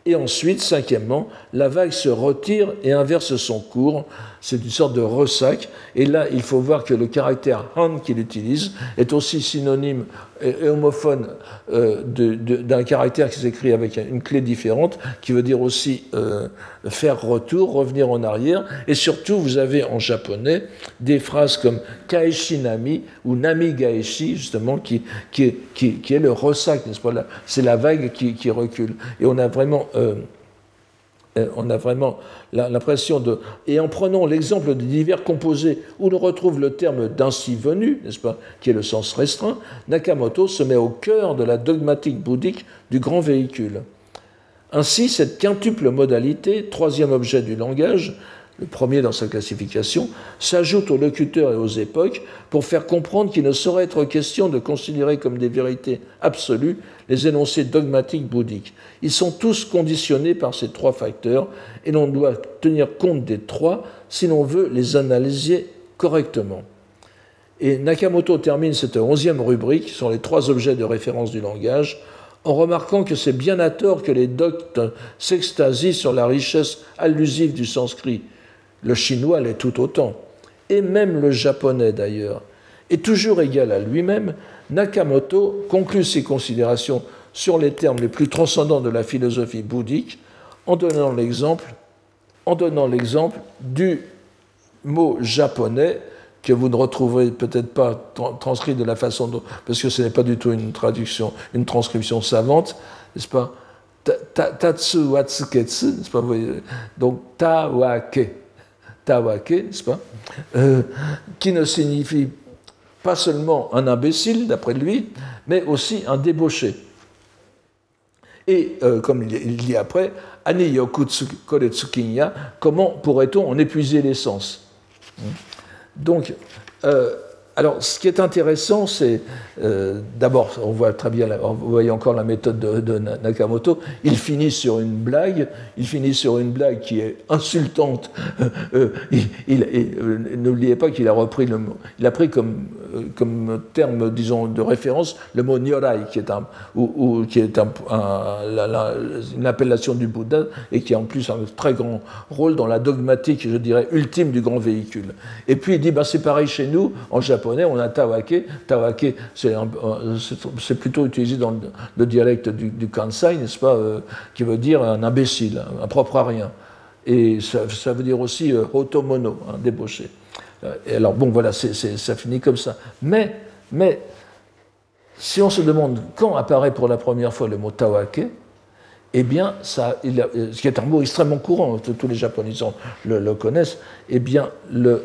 Et ensuite, cinquièmement, la vague se retire et inverse son cours. C'est une sorte de ressac. Et là, il faut voir que le caractère han qu'il utilise est aussi synonyme et homophone euh, d'un caractère qui s'écrit avec une clé différente, qui veut dire aussi euh, faire retour, revenir en arrière. Et surtout, vous avez en japonais des phrases comme kaeshi nami ou nami gaeshi, justement, qui, qui, est, le ressac, n'est-ce pas? C'est la vague qui, qui, recule. Et on a vraiment. Euh, on a vraiment l'impression de... Et en prenant l'exemple des divers composés où l'on retrouve le terme d'ainsi venu, n'est-ce pas, qui est le sens restreint, Nakamoto se met au cœur de la dogmatique bouddhique du grand véhicule. Ainsi, cette quintuple modalité, troisième objet du langage, le premier dans sa classification, s'ajoute aux locuteurs et aux époques pour faire comprendre qu'il ne saurait être question de considérer comme des vérités absolues les énoncés dogmatiques bouddhiques. Ils sont tous conditionnés par ces trois facteurs et l'on doit tenir compte des trois si l'on veut les analyser correctement. Et Nakamoto termine cette onzième rubrique sur les trois objets de référence du langage en remarquant que c'est bien à tort que les doctes s'extasient sur la richesse allusive du sanskrit le chinois l'est tout autant, et même le japonais d'ailleurs. Et toujours égal à lui-même, Nakamoto conclut ses considérations sur les termes les plus transcendants de la philosophie bouddhique en donnant l'exemple, en donnant l'exemple du mot japonais que vous ne retrouverez peut-être pas transcrit de la façon dont, parce que ce n'est pas du tout une traduction, une transcription savante, n'est-ce pas? Tatsu watsuketsu, n'est-ce pas? Donc tawake, tawake, n'est-ce pas euh, Qui ne signifie pas seulement un imbécile, d'après lui, mais aussi un débauché. Et euh, comme il dit après, Ani yoku koretsukinya, comment pourrait-on en épuiser l'essence? Donc, euh, alors, ce qui est intéressant, c'est euh, d'abord, on voit très bien, vous voyez encore la méthode de, Nakamoto. Il finit sur une blague, il finit sur une blague qui est insultante. Euh, il, euh, N'oubliez pas qu'il a repris le, il a pris comme comme terme, disons, de référence le mot Nyorai, qui est, un, ou, qui est un, une appellation du Bouddha et qui a en plus un très grand rôle dans la dogmatique, je dirais, ultime du grand véhicule. Et puis il dit, ben, c'est pareil chez nous, en on a Tawake. Tawake, c'est plutôt utilisé dans le, dialecte du, Kansai, n'est-ce pas, euh, qui veut dire un imbécile, un propre à rien. Et ça, veut dire aussi euh, un débauché. Euh, et alors, bon, voilà, ça finit comme ça. Mais, mais, si on se demande quand apparaît pour la première fois le mot tawake, eh bien, ça, ce qui est un mot extrêmement courant, tous les Japonais le, le connaissent, eh bien, le,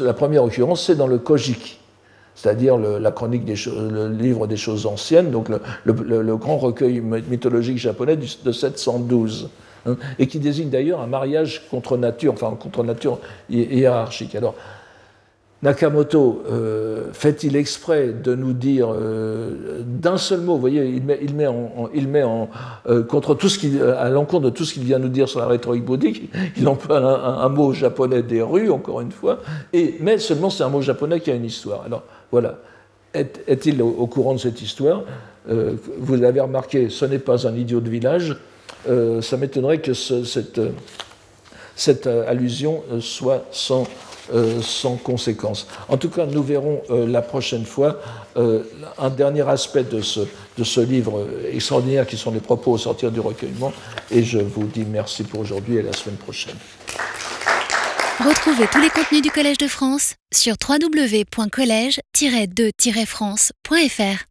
la première occurrence, c'est dans le Kojiki, c'est-à-dire le livre des choses anciennes, donc le, grand recueil mythologique japonais de 712. Hein, et qui désigne d'ailleurs un mariage contre nature, enfin contre nature hiérarchique. Alors, Nakamoto euh, fait-il exprès de nous dire euh, d'un seul mot, vous voyez, il met, il met, en, euh, contre tout ce à l'encontre de tout ce qu'il vient nous dire sur la rhétorique bouddhique, il emploie un, un, mot japonais des rues, encore une fois, et, mais seulement c'est un mot japonais qui a une histoire. Alors voilà, est-il au, courant de cette histoire? Vous l'avez remarqué, ce n'est pas un idiot de village, ça m'étonnerait que cette, cette, allusion soit sans, sans conséquence. En tout cas, nous verrons la prochaine fois un dernier aspect de ce, de ce livre extraordinaire qui sont les propos au sortir du recueillement. Et je vous dis merci pour aujourd'hui et la semaine prochaine. Retrouvez tous les contenus du Collège de France sur www.colège-2-france.fr.